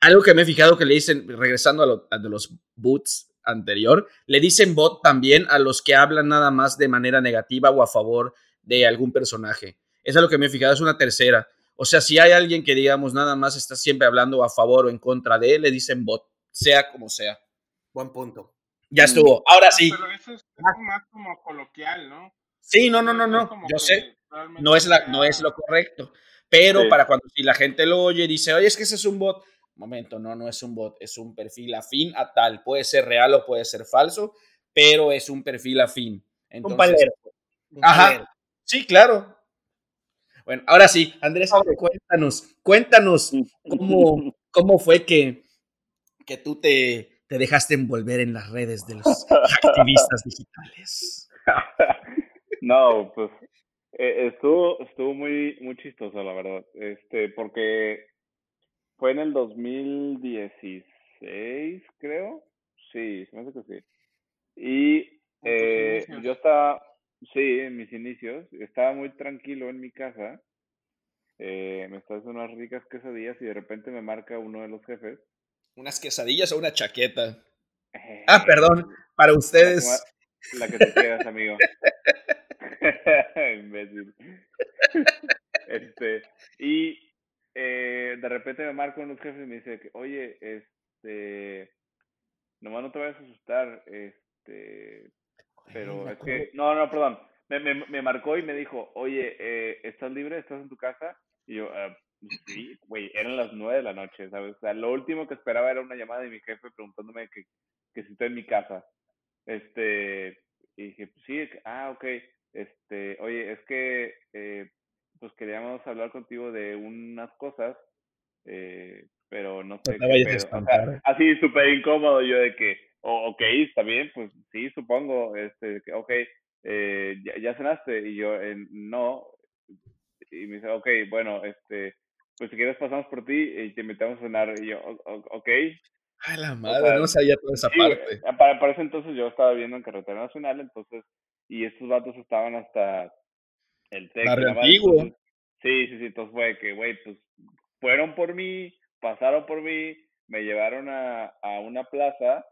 algo que me he fijado que le dicen, regresando a, lo, a de los boots anterior, le dicen bot también a los que hablan nada más de manera negativa o a favor de algún personaje. Eso es lo que me he fijado, es una tercera. O sea, si hay alguien que, digamos, nada más está siempre hablando a favor o en contra de él, le dicen bot, sea como sea. Buen punto. Ya estuvo. Ahora sí. Pero eso es, más como coloquial, ¿no? Sí, no, no, no, no. Yo sé. No es, la, no es lo correcto. Pero para cuando si la gente lo oye y dice, oye, es que ese es un bot. Momento, no, no es un bot, es un perfil afín a tal. Puede ser real o puede ser falso, pero es un perfil afín. Entonces, un palero. Ajá. Sí, claro. Bueno, ahora sí, Andrés, cuéntanos, cuéntanos cómo, cómo fue que, que tú te, te dejaste envolver en las redes de los activistas digitales. No, pues eh, estuvo, estuvo muy, muy chistoso, la verdad. Este, porque fue en el 2016, creo. Sí, se me hace que sí. Y eh, yo estaba, Sí, en mis inicios. Estaba muy tranquilo en mi casa. Eh, me estaba haciendo unas ricas quesadillas y de repente me marca uno de los jefes. ¿Unas quesadillas o una chaqueta? ah, perdón, para ustedes. La, que te quieras, amigo. Imbécil. este, y eh, de repente me marca uno de los jefes y me dice que, oye, este, nomás no te vayas a asustar, este, pero es que, no, no, perdón. Me, me, me marcó y me dijo, oye, eh, ¿estás libre? ¿Estás en tu casa? Y yo, ah, pues sí, güey, eran las nueve de la noche, ¿sabes? O sea, lo último que esperaba era una llamada de mi jefe preguntándome que, que si estoy en mi casa. Este, y dije, pues sí, ah, ok. Este, oye, es que, eh, pues queríamos hablar contigo de unas cosas, eh, pero no sé. así súper incómodo yo de que, oh, ok, está bien, pues sí, supongo, este, ok, eh, ¿ya, ¿ya, cenaste? Y yo, eh, no, y me dice, ok, bueno, este, pues si quieres pasamos por ti y te invitamos a cenar, y yo, ok. Ay, la madre, no sabía toda esa parte. Para, para ese entonces yo estaba viviendo en Carretera Nacional, entonces, y estos datos estaban hasta el texto. antiguo. Sí, sí, sí, entonces fue que, güey, pues fueron por mí, pasaron por mí, me llevaron a, a una plaza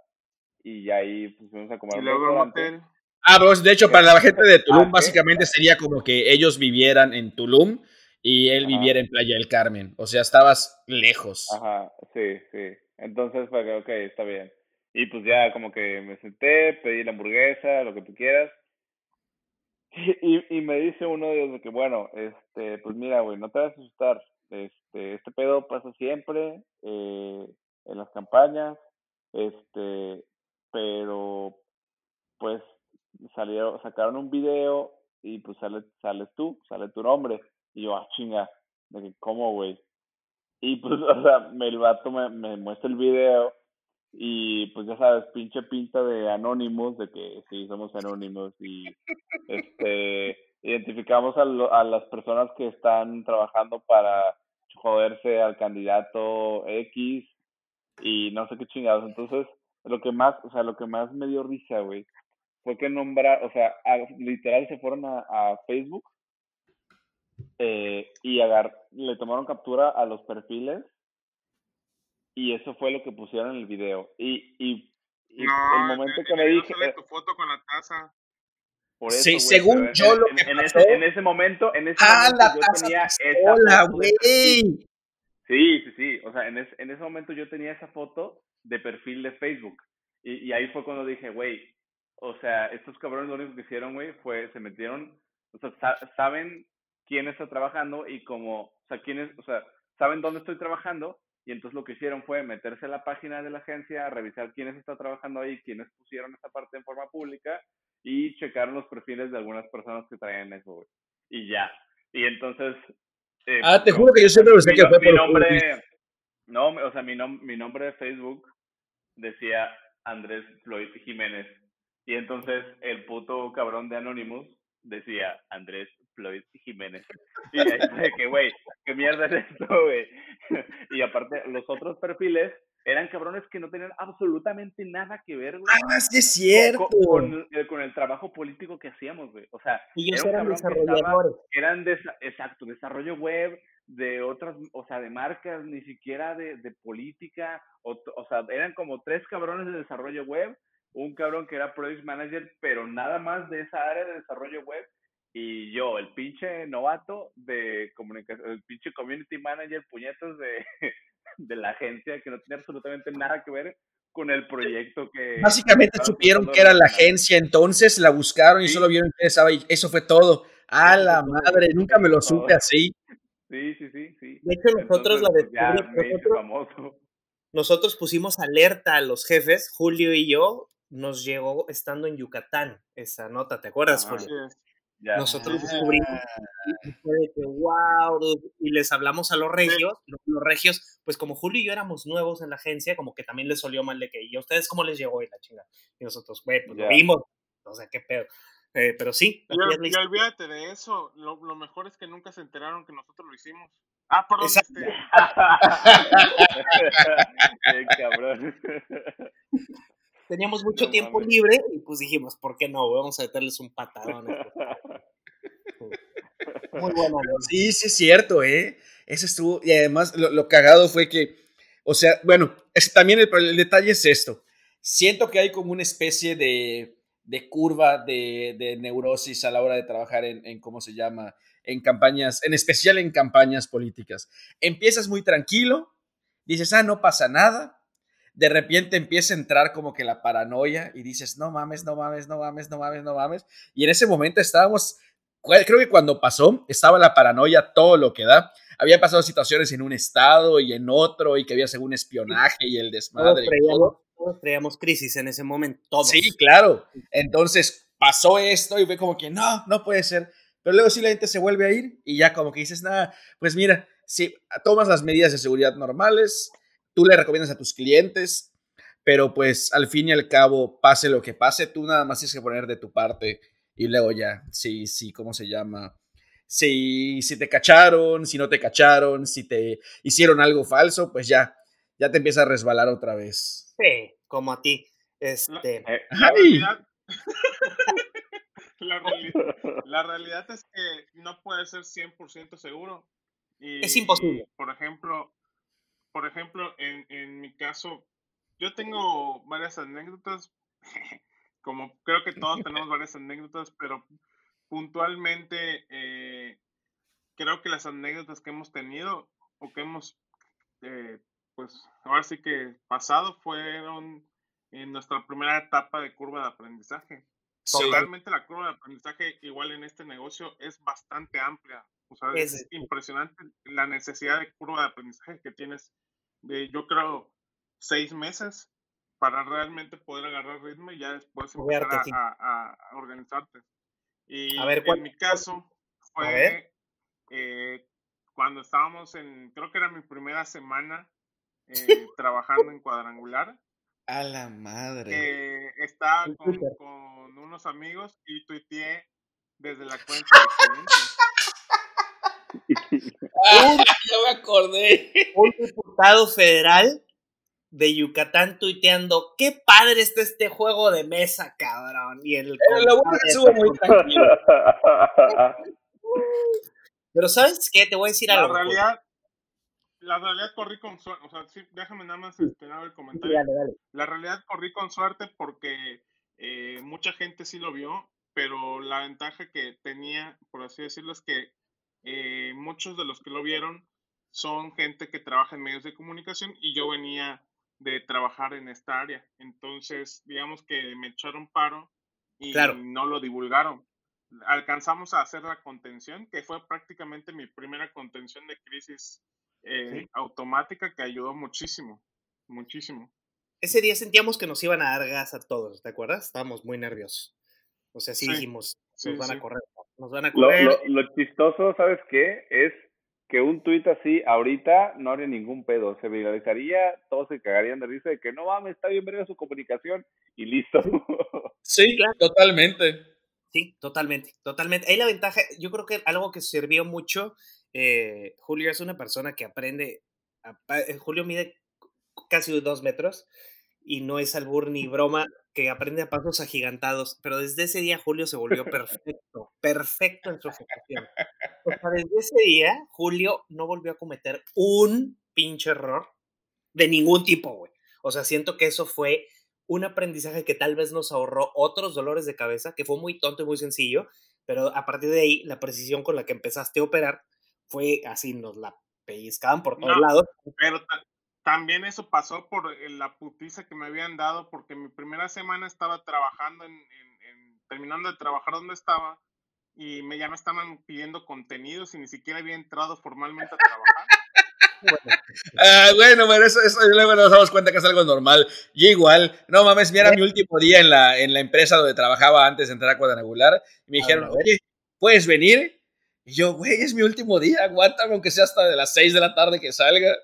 y ahí pues fuimos a comer. Y luego hotel. Ah, pues de hecho, para la gente de Tulum, ah, básicamente sería como que ellos vivieran en Tulum y él viviera en Playa del Carmen. O sea, estabas lejos. Ajá, sí, sí. Entonces fue que, ok, está bien. Y pues ya como que me senté, pedí la hamburguesa, lo que tú quieras. Y, y me dice uno de ellos que, bueno, este, pues mira, güey, no te vas a asustar. Este, este pedo pasa siempre eh, en las campañas. Este, pero pues salió, sacaron un video y pues sale, sales tú, sale tu nombre. Y yo, ah, chinga, de que, ¿cómo, güey? Y pues, o sea, el vato me, me muestra el video y pues ya sabes, pinche pinta de Anonymous, de que sí, somos Anonymous y este identificamos a, a las personas que están trabajando para joderse al candidato X y no sé qué chingados. Entonces, lo que más, o sea, lo que más me dio risa, güey, fue que nombrar, o sea, literal se fueron a, a Facebook eh, y agar, le tomaron captura a los perfiles y eso fue lo que pusieron en el video. Y, y, el momento que me dije... tu foto con la taza. sí, según yo lo que en, ese, en ese momento, en ese ah, momento yo tenía esa güey. Sí, sí, sí. O sea, en, en ese momento yo tenía esa foto de perfil de Facebook. Y, y ahí fue cuando dije, güey, o sea, estos cabrones lo único que hicieron, güey, fue, se metieron, o sea, saben quién está trabajando y como, o sea, quién es, o sea, saben dónde estoy trabajando y entonces lo que hicieron fue meterse a la página de la agencia, revisar quiénes está trabajando ahí, quiénes pusieron esa parte en forma pública y checaron los perfiles de algunas personas que traían eso, güey. Y ya. Y entonces... Eh, ah, te juro que yo siempre pensé que fue mi nombre, No, o sea, mi, mi nombre de Facebook decía Andrés Floyd Jiménez. Y entonces el puto cabrón de Anonymous decía Andrés Floyd Jiménez. Y ahí que, güey, ¿qué mierda es esto, güey? Y aparte, los otros perfiles eran cabrones que no tenían absolutamente nada que ver, güey. Ah, sí es cierto. Con, con, el trabajo político que hacíamos, güey. O sea, ellos eran desarrolladores. eran, de, exacto, desarrollo web, de otras, o sea, de marcas, ni siquiera de, de política, o, o sea, eran como tres cabrones de desarrollo web, un cabrón que era product manager, pero nada más de esa área de desarrollo web, y yo, el pinche novato de comunicación, el pinche community manager, puñetos de, de la agencia, que no tenía absolutamente nada que ver con el proyecto que... Básicamente supieron que era la agencia, entonces la buscaron y solo vieron que estaba y eso fue todo. A la madre, nunca me lo supe así. Sí, sí, sí, sí. De hecho, nosotros la pues, nosotros, nosotros pusimos alerta a los jefes, Julio y yo, nos llegó estando en Yucatán esa nota, ¿te acuerdas, Julio? Nosotros descubrimos wow, y les hablamos a los regios, los, regios, pues como Julio y yo éramos nuevos en la agencia, como que también les solió mal de que, ¿y a ustedes cómo les llegó y la chinga? Y nosotros, güey, pues lo vimos, o sea, qué pedo. Eh, pero sí. Y, olvídate de eso, lo, mejor es que nunca se enteraron que nosotros lo hicimos. Ah, perdón. Este... cabrón. Teníamos mucho tiempo libre y pues dijimos, ¿por qué no? Vamos a meterles un patadón. Muy bueno. Sí, sí, es cierto, ¿eh? Eso estuvo. Y además, lo, cagado fue que, o sea, bueno, es, también el, detalle es esto. Siento que hay como una especie de, de curva de, de, neurosis a la hora de trabajar en, en, ¿cómo se llama? En campañas, en especial en campañas políticas. Empiezas muy tranquilo, dices, ah, no pasa nada de repente empieza a entrar como que la paranoia y dices, no mames, no mames, no mames, no mames, no mames. Y en ese momento estábamos, creo que cuando pasó, estaba la paranoia todo lo que da. Habían pasado situaciones en un estado y en otro y que había según espionaje y el desmadre. Todos creíamos, crisis en ese momento, todos. Sí, claro. Entonces pasó esto y fue como que no, no puede ser. Pero luego sí la gente se vuelve a ir y ya como que dices, nada, pues mira, si tomas las medidas de seguridad normales, tú le recomiendas a tus clientes, pero pues al fin y al cabo, pase lo que pase, tú nada más tienes que poner de tu parte y luego ya, sí, sí, ¿cómo se llama? Si, si te cacharon, si no te cacharon, si te hicieron algo falso, pues ya, ya te empieza a resbalar otra vez. Sí, como a ti. Este. Eh, la, realidad, la, realidad, es que no puede ser 100% seguro. es imposible. por ejemplo, por ejemplo, en, en mi caso, yo tengo varias anécdotas, como creo que todos tenemos varias anécdotas, pero puntualmente eh, creo que las anécdotas que hemos tenido o que hemos, eh, pues ahora sí que pasado fueron en nuestra primera etapa de curva de aprendizaje. Totalmente la curva de aprendizaje igual en este negocio es bastante amplia. O sea, es impresionante la necesidad de curva de aprendizaje que tienes de yo creo seis meses para realmente poder agarrar ritmo y ya después empezar a, organizarte. Y en mi caso fue eh, cuando estábamos en, creo que era mi primera semana eh, trabajando en cuadrangular. A la madre. estaba con, con, unos amigos y tuiteé desde la cuenta de. Ah, ya me acordé. Un diputado federal de Yucatán tuiteando, qué padre está este juego de mesa, cabrón. Y el muy tranquilo. Pero ¿sabes qué? Te voy a decir la algo. Realidad, la realidad corrí con suerte, o sea, sí, déjame nada más esperar el comentario. La realidad corrí con suerte porque eh, mucha gente sí lo vio pero la ventaja que tenía, por así decirlo, es que eh, muchos de los que lo vieron son gente que trabaja en medios de comunicación y yo venía de trabajar en esta área. Entonces, digamos que me echaron paro y no lo divulgaron. Alcanzamos a hacer la contención, que fue prácticamente mi primera contención de crisis eh, automática, que ayudó muchísimo, muchísimo. Ese día sentíamos que nos iban a dar gas a todos, ¿te acuerdas? Estábamos muy nerviosos. O sea, sí, dijimos, nos van a correr, nos van a correr. Lo, lo chistoso, ¿sabes qué? Es que un tuit así ahorita no haría ningún pedo, se viralizaría, todos se cagarían de risa de que no mames, está bien ver su comunicación y listo. Sí, claro, totalmente. Sí, totalmente, totalmente. Ahí la ventaja, yo creo que algo que sirvió mucho, eh, Julio es una persona que aprende, eh, Julio mide casi dos metros y no es albur ni broma, que aprende a pasos agigantados, pero desde ese día Julio se volvió perfecto, perfecto en su ejecución. O sea, desde ese día Julio no volvió a cometer un pinche error de ningún tipo, güey. O sea, siento que eso fue un aprendizaje que tal vez nos ahorró otros dolores de cabeza, que fue muy tonto y muy sencillo, pero a partir de ahí, la precisión con la que empezaste a operar fue así, nos la pellizcaban por todos lados. Pero también eso pasó por eh, la putiza que me habían dado, porque mi primera semana estaba trabajando, en, terminando de trabajar donde estaba, y me, ya me estaban pidiendo contenidos y ni siquiera había entrado formalmente a trabajar. Bueno, ah, bueno pero eso, eso, luego nos damos cuenta que es algo normal. Yo igual, no mames, mira mi último día en la, en la empresa donde trabajaba antes de entrar a Cuadrangular. Y me dijeron, oye, ¿puedes venir? Y yo, güey, es mi último día, aguántame aunque sea hasta de las 6 de la tarde que salga.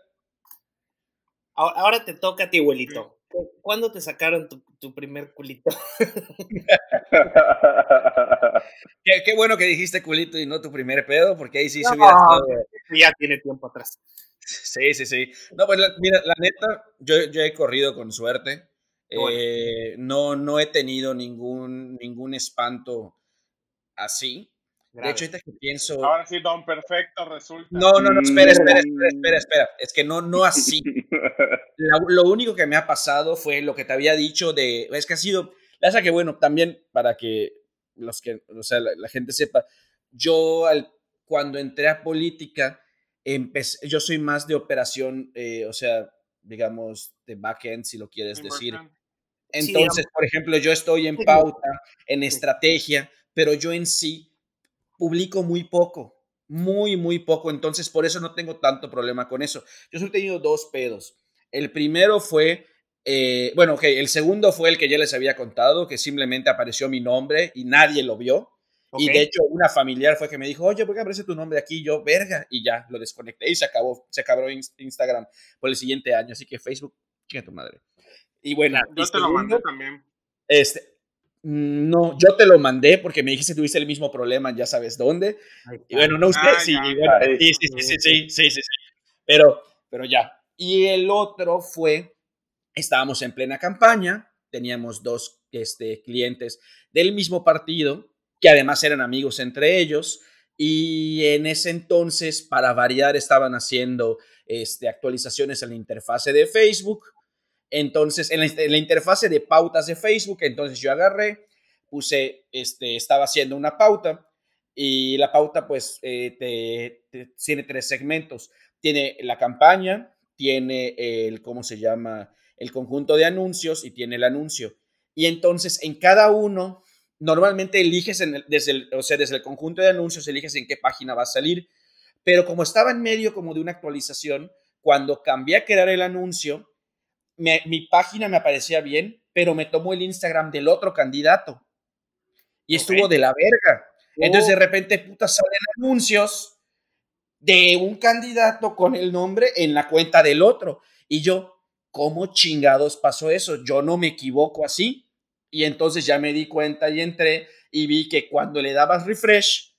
Ahora te toca a ti, abuelito. ¿Cuándo te sacaron tu, primer culito? qué, bueno que dijiste culito y no tu primer pedo, porque ahí sí se hubiera estado... Ya tiene tiempo atrás. Sí, sí, sí. No, pues mira, la neta, yo, yo he corrido con suerte. Eh, no, no he tenido ningún, ningún espanto así. De hecho, ahorita que pienso. Ahora sí, Don Perfecto resulta. No, no, no, espera, espera, espera, espera, espera. Es que no, no así. lo único que me ha pasado fue lo que te había dicho de. Es que ha sido. La que, bueno, también para que los que, o sea, la, gente sepa, yo al, cuando entré a política, empecé, yo soy más de operación, eh, o sea, digamos, de backend, si lo quieres decir. Entonces, por ejemplo, yo estoy en pauta, en estrategia, pero yo en sí publico muy poco, muy, muy poco, entonces por eso no tengo tanto problema con eso. Yo solo he tenido dos pedos. El primero fue, eh, bueno, ok, el segundo fue el que ya les había contado, que simplemente apareció mi nombre y nadie lo vio. Y de hecho, una familiar fue que me dijo, oye, ¿por qué aparece tu nombre aquí? yo, verga, y ya lo desconecté y se acabó, se acabó Instagram por el siguiente año. Así que Facebook, chinga tu madre. Y bueno, yo te lo mandé también. Este, no, yo te lo mandé porque me dijiste que tuviste el mismo problema, ya sabes dónde. y bueno, no usted, sí, sí, sí, sí, sí, sí, sí, Pero, pero ya. Y el otro fue, estábamos en plena campaña, teníamos dos este, clientes del mismo partido, que además eran amigos entre ellos, y en ese entonces, para variar, estaban haciendo este, actualizaciones en la interfase de Facebook entonces, en la, interfase de pautas de Facebook, entonces yo agarré, puse, este, estaba haciendo una pauta y la pauta pues eh, tiene tres segmentos. Tiene la campaña, tiene el, ¿cómo se llama? El conjunto de anuncios y tiene el anuncio. Y entonces en cada uno, normalmente eliges desde, el, o sea, desde el conjunto de anuncios, eliges en qué página va a salir. Pero como estaba en medio como de una actualización, cuando cambié a crear el anuncio, mi página me aparecía bien, pero me tomó el Instagram del otro candidato y estuvo de la verga. Entonces de oh. repente, puta, salen anuncios de un candidato con el nombre en la cuenta del otro. Y yo, ¿cómo chingados pasó eso? Yo no me equivoco así. Y entonces ya me di cuenta y entré y vi que cuando le dabas refresh,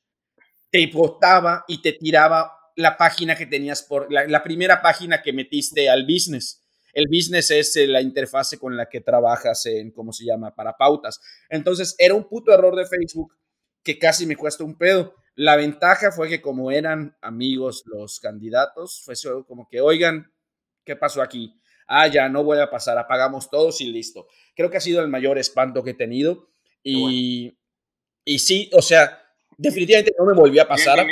te botaba y te tiraba la página que tenías por la primera página que metiste al business. El business es eh, la interfase con la que trabajas en, ¿cómo se llama?, para pautas. Entonces, era un puto error de Facebook que casi me cuesta un pedo. La ventaja fue que como eran amigos los candidatos, fue como que, oigan, ¿qué pasó aquí? Ah, ya, no voy a pasar, apagamos todos y listo. Creo que ha sido el mayor espanto que he tenido. Y, Y sí, o sea, definitivamente no me volvió a pasar.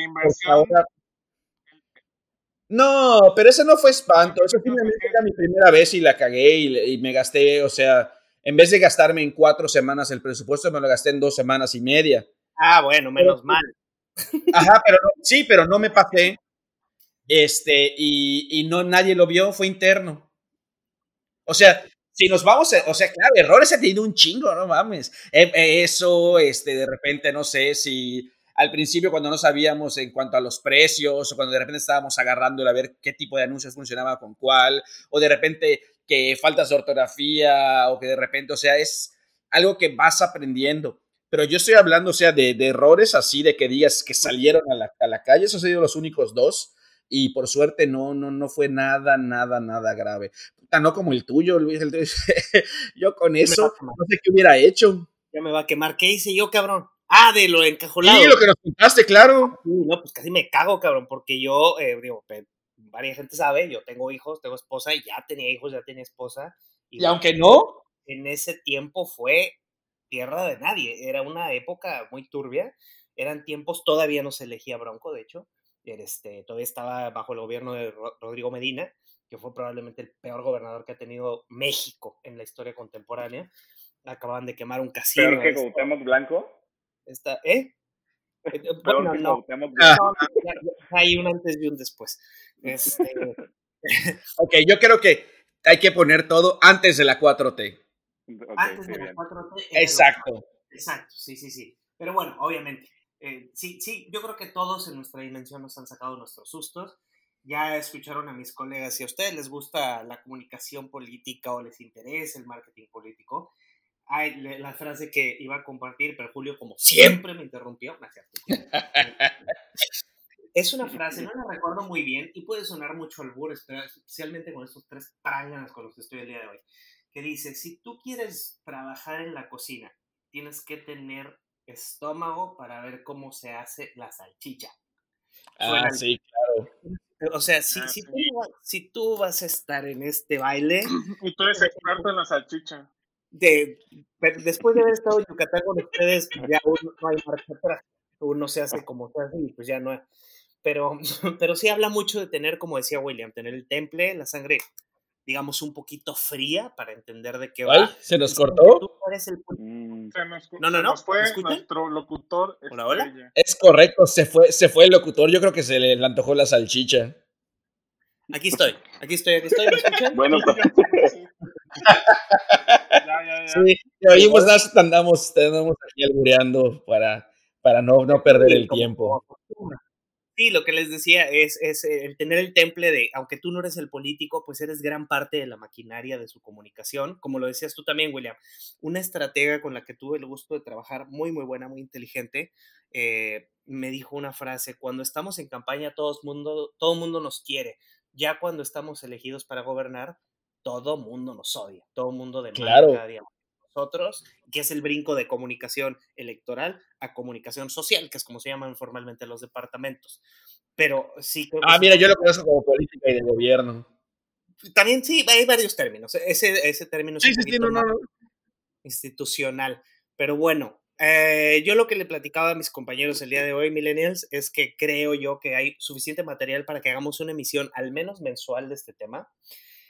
No, pero eso no fue espanto. Eso simplemente era mi primera vez y la cagué y, me gasté, o sea, en vez de gastarme en cuatro semanas el presupuesto, me lo gasté en dos semanas y media. Ah, bueno, menos mal. Ajá, pero sí, pero no me pasé. Este, y, y no nadie lo vio, fue interno. O sea, si nos vamos, o sea, claro, errores ha tenido un chingo, no mames. E, e, eso, este, de repente, no sé si al principio cuando no sabíamos en cuanto a los precios o cuando de repente estábamos agarrando a ver qué tipo de anuncios funcionaba con cuál o de repente que faltas de ortografía o que de repente, o sea, es algo que vas aprendiendo. Pero yo estoy hablando, o sea, de, errores así, de que digas que salieron a la, a la calle, esos han sido los únicos dos y por suerte no, no, no fue nada, nada, nada grave. Puta, no como el tuyo, Luis. El tuyo. yo con eso no sé qué hubiera hecho. Ya me va a quemar. ¿Qué hice yo, cabrón? Ah, de lo encajolado. Sí, lo que nos contaste, claro. no, pues casi me cago, cabrón, porque yo, eh, digo, varias gente sabe, yo tengo hijos, tengo esposa, y ya tenía hijos, ya tenía esposa. Y, aunque no. En ese tiempo fue tierra de nadie. Era una época muy turbia. Eran tiempos, todavía no se elegía Bronco, de hecho. Este, todavía estaba bajo el gobierno de Rodrigo Medina, que fue probablemente el peor gobernador que ha tenido México en la historia contemporánea. Acaban de quemar un casino. ¿Peor que Cuauhtémoc Blanco? Está, ¿eh? eh bueno, no. Hay un antes y un después. Este... ok, yo creo que hay que poner todo antes de la 4T. antes de la 4T. Exacto. Exacto, sí, sí, sí. Pero bueno, obviamente, eh, sí, sí, yo creo que todos en nuestra dimensión nos han sacado nuestros sustos. Ya escucharon a mis colegas, si a ustedes les gusta la comunicación política o les interesa el marketing político, hay la frase que iba a compartir, pero Julio, como siempre, me interrumpió. es una frase, no la recuerdo muy bien y puede sonar mucho al burro, especialmente con estos tres pránganas con los que estoy el día de hoy, que dice, si tú quieres trabajar en la cocina, tienes que tener estómago para ver cómo se hace la salchicha. Ah, sí, claro. O sea, si, ah, si, tú, si, tú, vas a estar en este baile. Y tú eres experto en la salchicha. De, después de haber estado en Yucatán con ustedes, ya uno, no hay marcha atrás. Uno se hace como se hace y pues ya no. Pero, pero sí habla mucho de tener, como decía William, tener el temple, la sangre digamos, un poquito fría para entender de qué va. ¿Se nos cortó? Mm. no, no, no. fue nuestro locutor. Hola, hola. Es correcto, se fue, se fue el locutor. Yo creo que se le antojó la salchicha. Aquí estoy, aquí estoy, aquí estoy. ¿Me escuchan? Bueno, pues. Ya, ya, ya. Sí, oímos, andamos, andamos aquí albureando para, para no, no perder el tiempo. Sí, lo que les decía es, es el tener el temple de, aunque tú no eres el político, pues eres gran parte de la maquinaria de su comunicación. Como lo decías tú también, William, una estratega con la que tuve el gusto de trabajar, muy, muy buena, muy inteligente, eh, me dijo una frase, cuando estamos en campaña todo mundo, todo mundo nos quiere, ya cuando estamos elegidos para gobernar, todo mundo nos odia, todo mundo demanda claro. cada día nosotros, que es el brinco de comunicación electoral a comunicación social, que es como se llaman formalmente los departamentos. Pero sí. ah, mira, yo lo conozco como política y de gobierno. También sí, hay varios términos. Ese, ese término es institucional. Pero bueno, eh, yo lo que le platicaba a mis compañeros el día de hoy, Millennials, es que creo yo que hay suficiente material para que hagamos una emisión al menos mensual de este tema.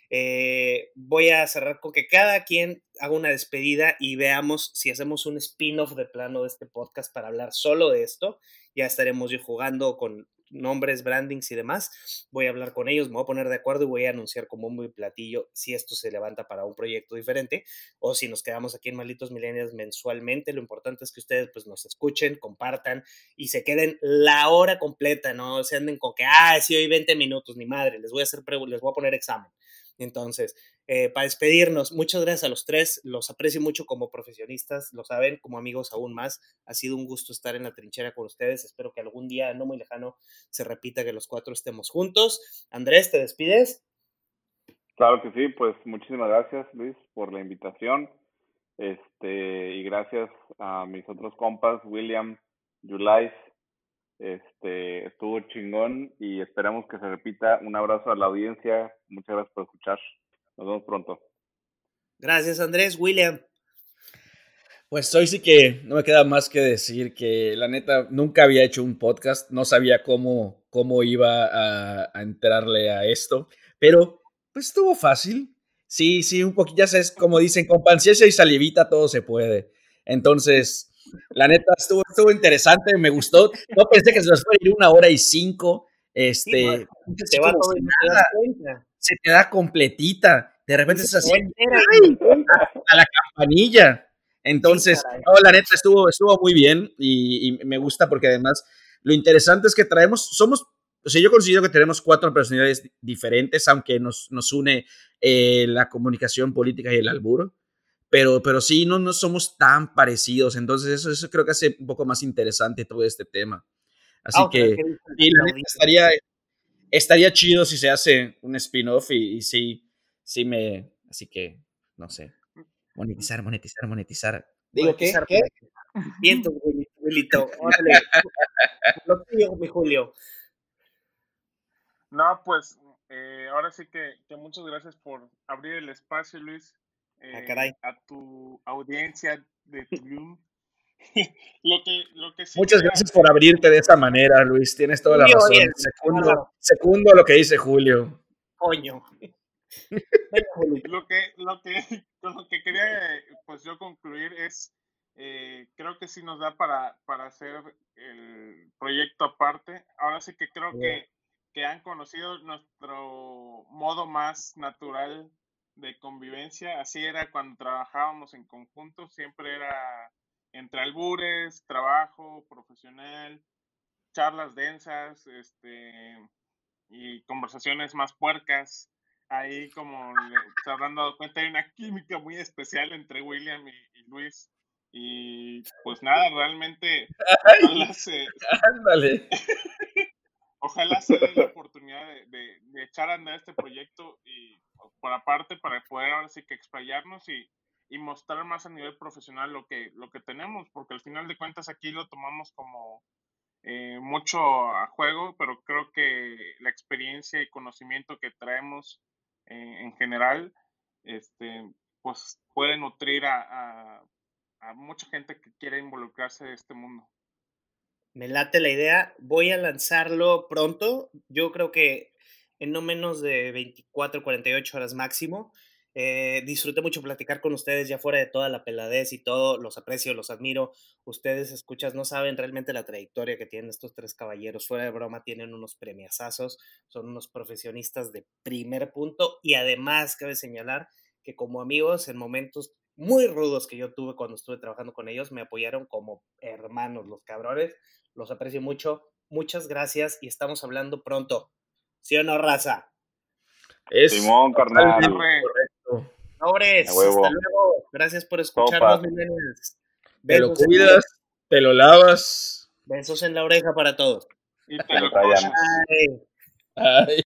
Eh, voy a cerrar con que cada quien haga una despedida y veamos si hacemos un spin-off de plano de este podcast para hablar solo de esto. Ya estaremos yo jugando con nombres, brandings y demás. Voy a hablar con ellos, me voy a poner de acuerdo y voy a anunciar como muy platillo si esto se levanta para un proyecto diferente o si nos quedamos aquí en Malditos Millennials mensualmente. Lo importante es que ustedes pues nos escuchen, compartan y se queden la hora completa, no se anden con que, ah, sí, hoy 20 minutos, ni madre, les voy a hacer, les voy a poner examen. Entonces, eh, para despedirnos, muchas gracias a los tres, los aprecio mucho como profesionistas, lo saben, como amigos aún más. Ha sido un gusto estar en la trinchera con ustedes. Espero que algún día, no muy lejano, se repita que los cuatro estemos juntos. Andrés, ¿te despides? Claro que sí, pues muchísimas gracias Luis por la invitación. Este, y gracias a mis otros compas, William, Julais, este, estuvo chingón y esperamos que se repita. Un abrazo a la audiencia. Muchas gracias por escuchar. Nos vemos pronto. Gracias, Andrés. William. Pues hoy sí que no me queda más que decir que la neta nunca había hecho un podcast, no sabía cómo, cómo iba a, a entrarle a esto, pero pues estuvo fácil. Sí, sí, un poquito, ya sabes, como dicen, con paciencia y salivita todo se puede. Entonces, la neta estuvo, estuvo interesante, me gustó. No pensé que se nos fuera a ir una hora y cinco. Este, se, va todo se te da completita. De repente es así, a la campanilla. Entonces, la neta estuvo, estuvo muy bien y, me gusta porque además lo interesante es que traemos, somos, o sea, yo considero que tenemos cuatro personalidades diferentes, aunque nos, nos une eh, la comunicación política y el alburo, pero, pero sí, no, no somos tan parecidos, entonces eso, eso creo que hace un poco más interesante todo este tema. Así ah, que estaría, estaría chido si se hace un spin-off y, y sí, sí me, así que, no sé. Monetizar, monetizar, monetizar. Digo, ¿qué? ¿Qué? Vientos, Wilito. Lo tuyo, mi Julio. No, pues eh, ahora sí que, que, muchas gracias por abrir el espacio, Luis. Ah, eh, caray. A tu audiencia de Tulum. lo que, lo que Muchas gracias por abrirte de esa manera, Luis. Tienes toda la razón. Segundo, segundo lo que dice Julio. Coño. lo que, lo que, lo que quería pues yo concluir es eh, creo que sí nos da para, para hacer el proyecto aparte. Ahora sí que creo que, que han conocido nuestro modo más natural de convivencia. Así era cuando trabajábamos en conjunto, siempre era entre albures, trabajo profesional, charlas densas, este y conversaciones más puercas ahí como se habrán dado cuenta, hay una química muy especial entre William y, Luis. Y pues nada, realmente ojalá se, ojalá se dé la oportunidad de, echar a andar este proyecto y por aparte para poder ahora sí que explayarnos y, y, mostrar más a nivel profesional lo que, lo que tenemos, porque al final de cuentas aquí lo tomamos como eh, mucho a juego, pero creo que la experiencia y conocimiento que traemos eh, en general, este, pues puede nutrir a, a, mucha gente que quiere involucrarse en este mundo. Me late la idea, voy a lanzarlo pronto, yo creo que en no menos de 24, 48 horas máximo. Eh, disfruté mucho platicar con ustedes ya fuera de toda la peladez y todo, los aprecio, los admiro. Ustedes, escuchas, no saben realmente la trayectoria que tienen estos tres caballeros. Fuera de broma, tienen unos premiazazos, son unos profesionistas de primer punto y además cabe señalar que como amigos en momentos muy rudos que yo tuve cuando estuve trabajando con ellos, me apoyaron como hermanos los cabrones. Los aprecio mucho. Muchas gracias y estamos hablando pronto. ¿Sí o no, raza? Es Simón, carnal. Sobres, hasta luego. Gracias por escucharnos, Te lo cuidas, te lo lavas. Besos en la oreja para todos. Y te lo Ay. Ay.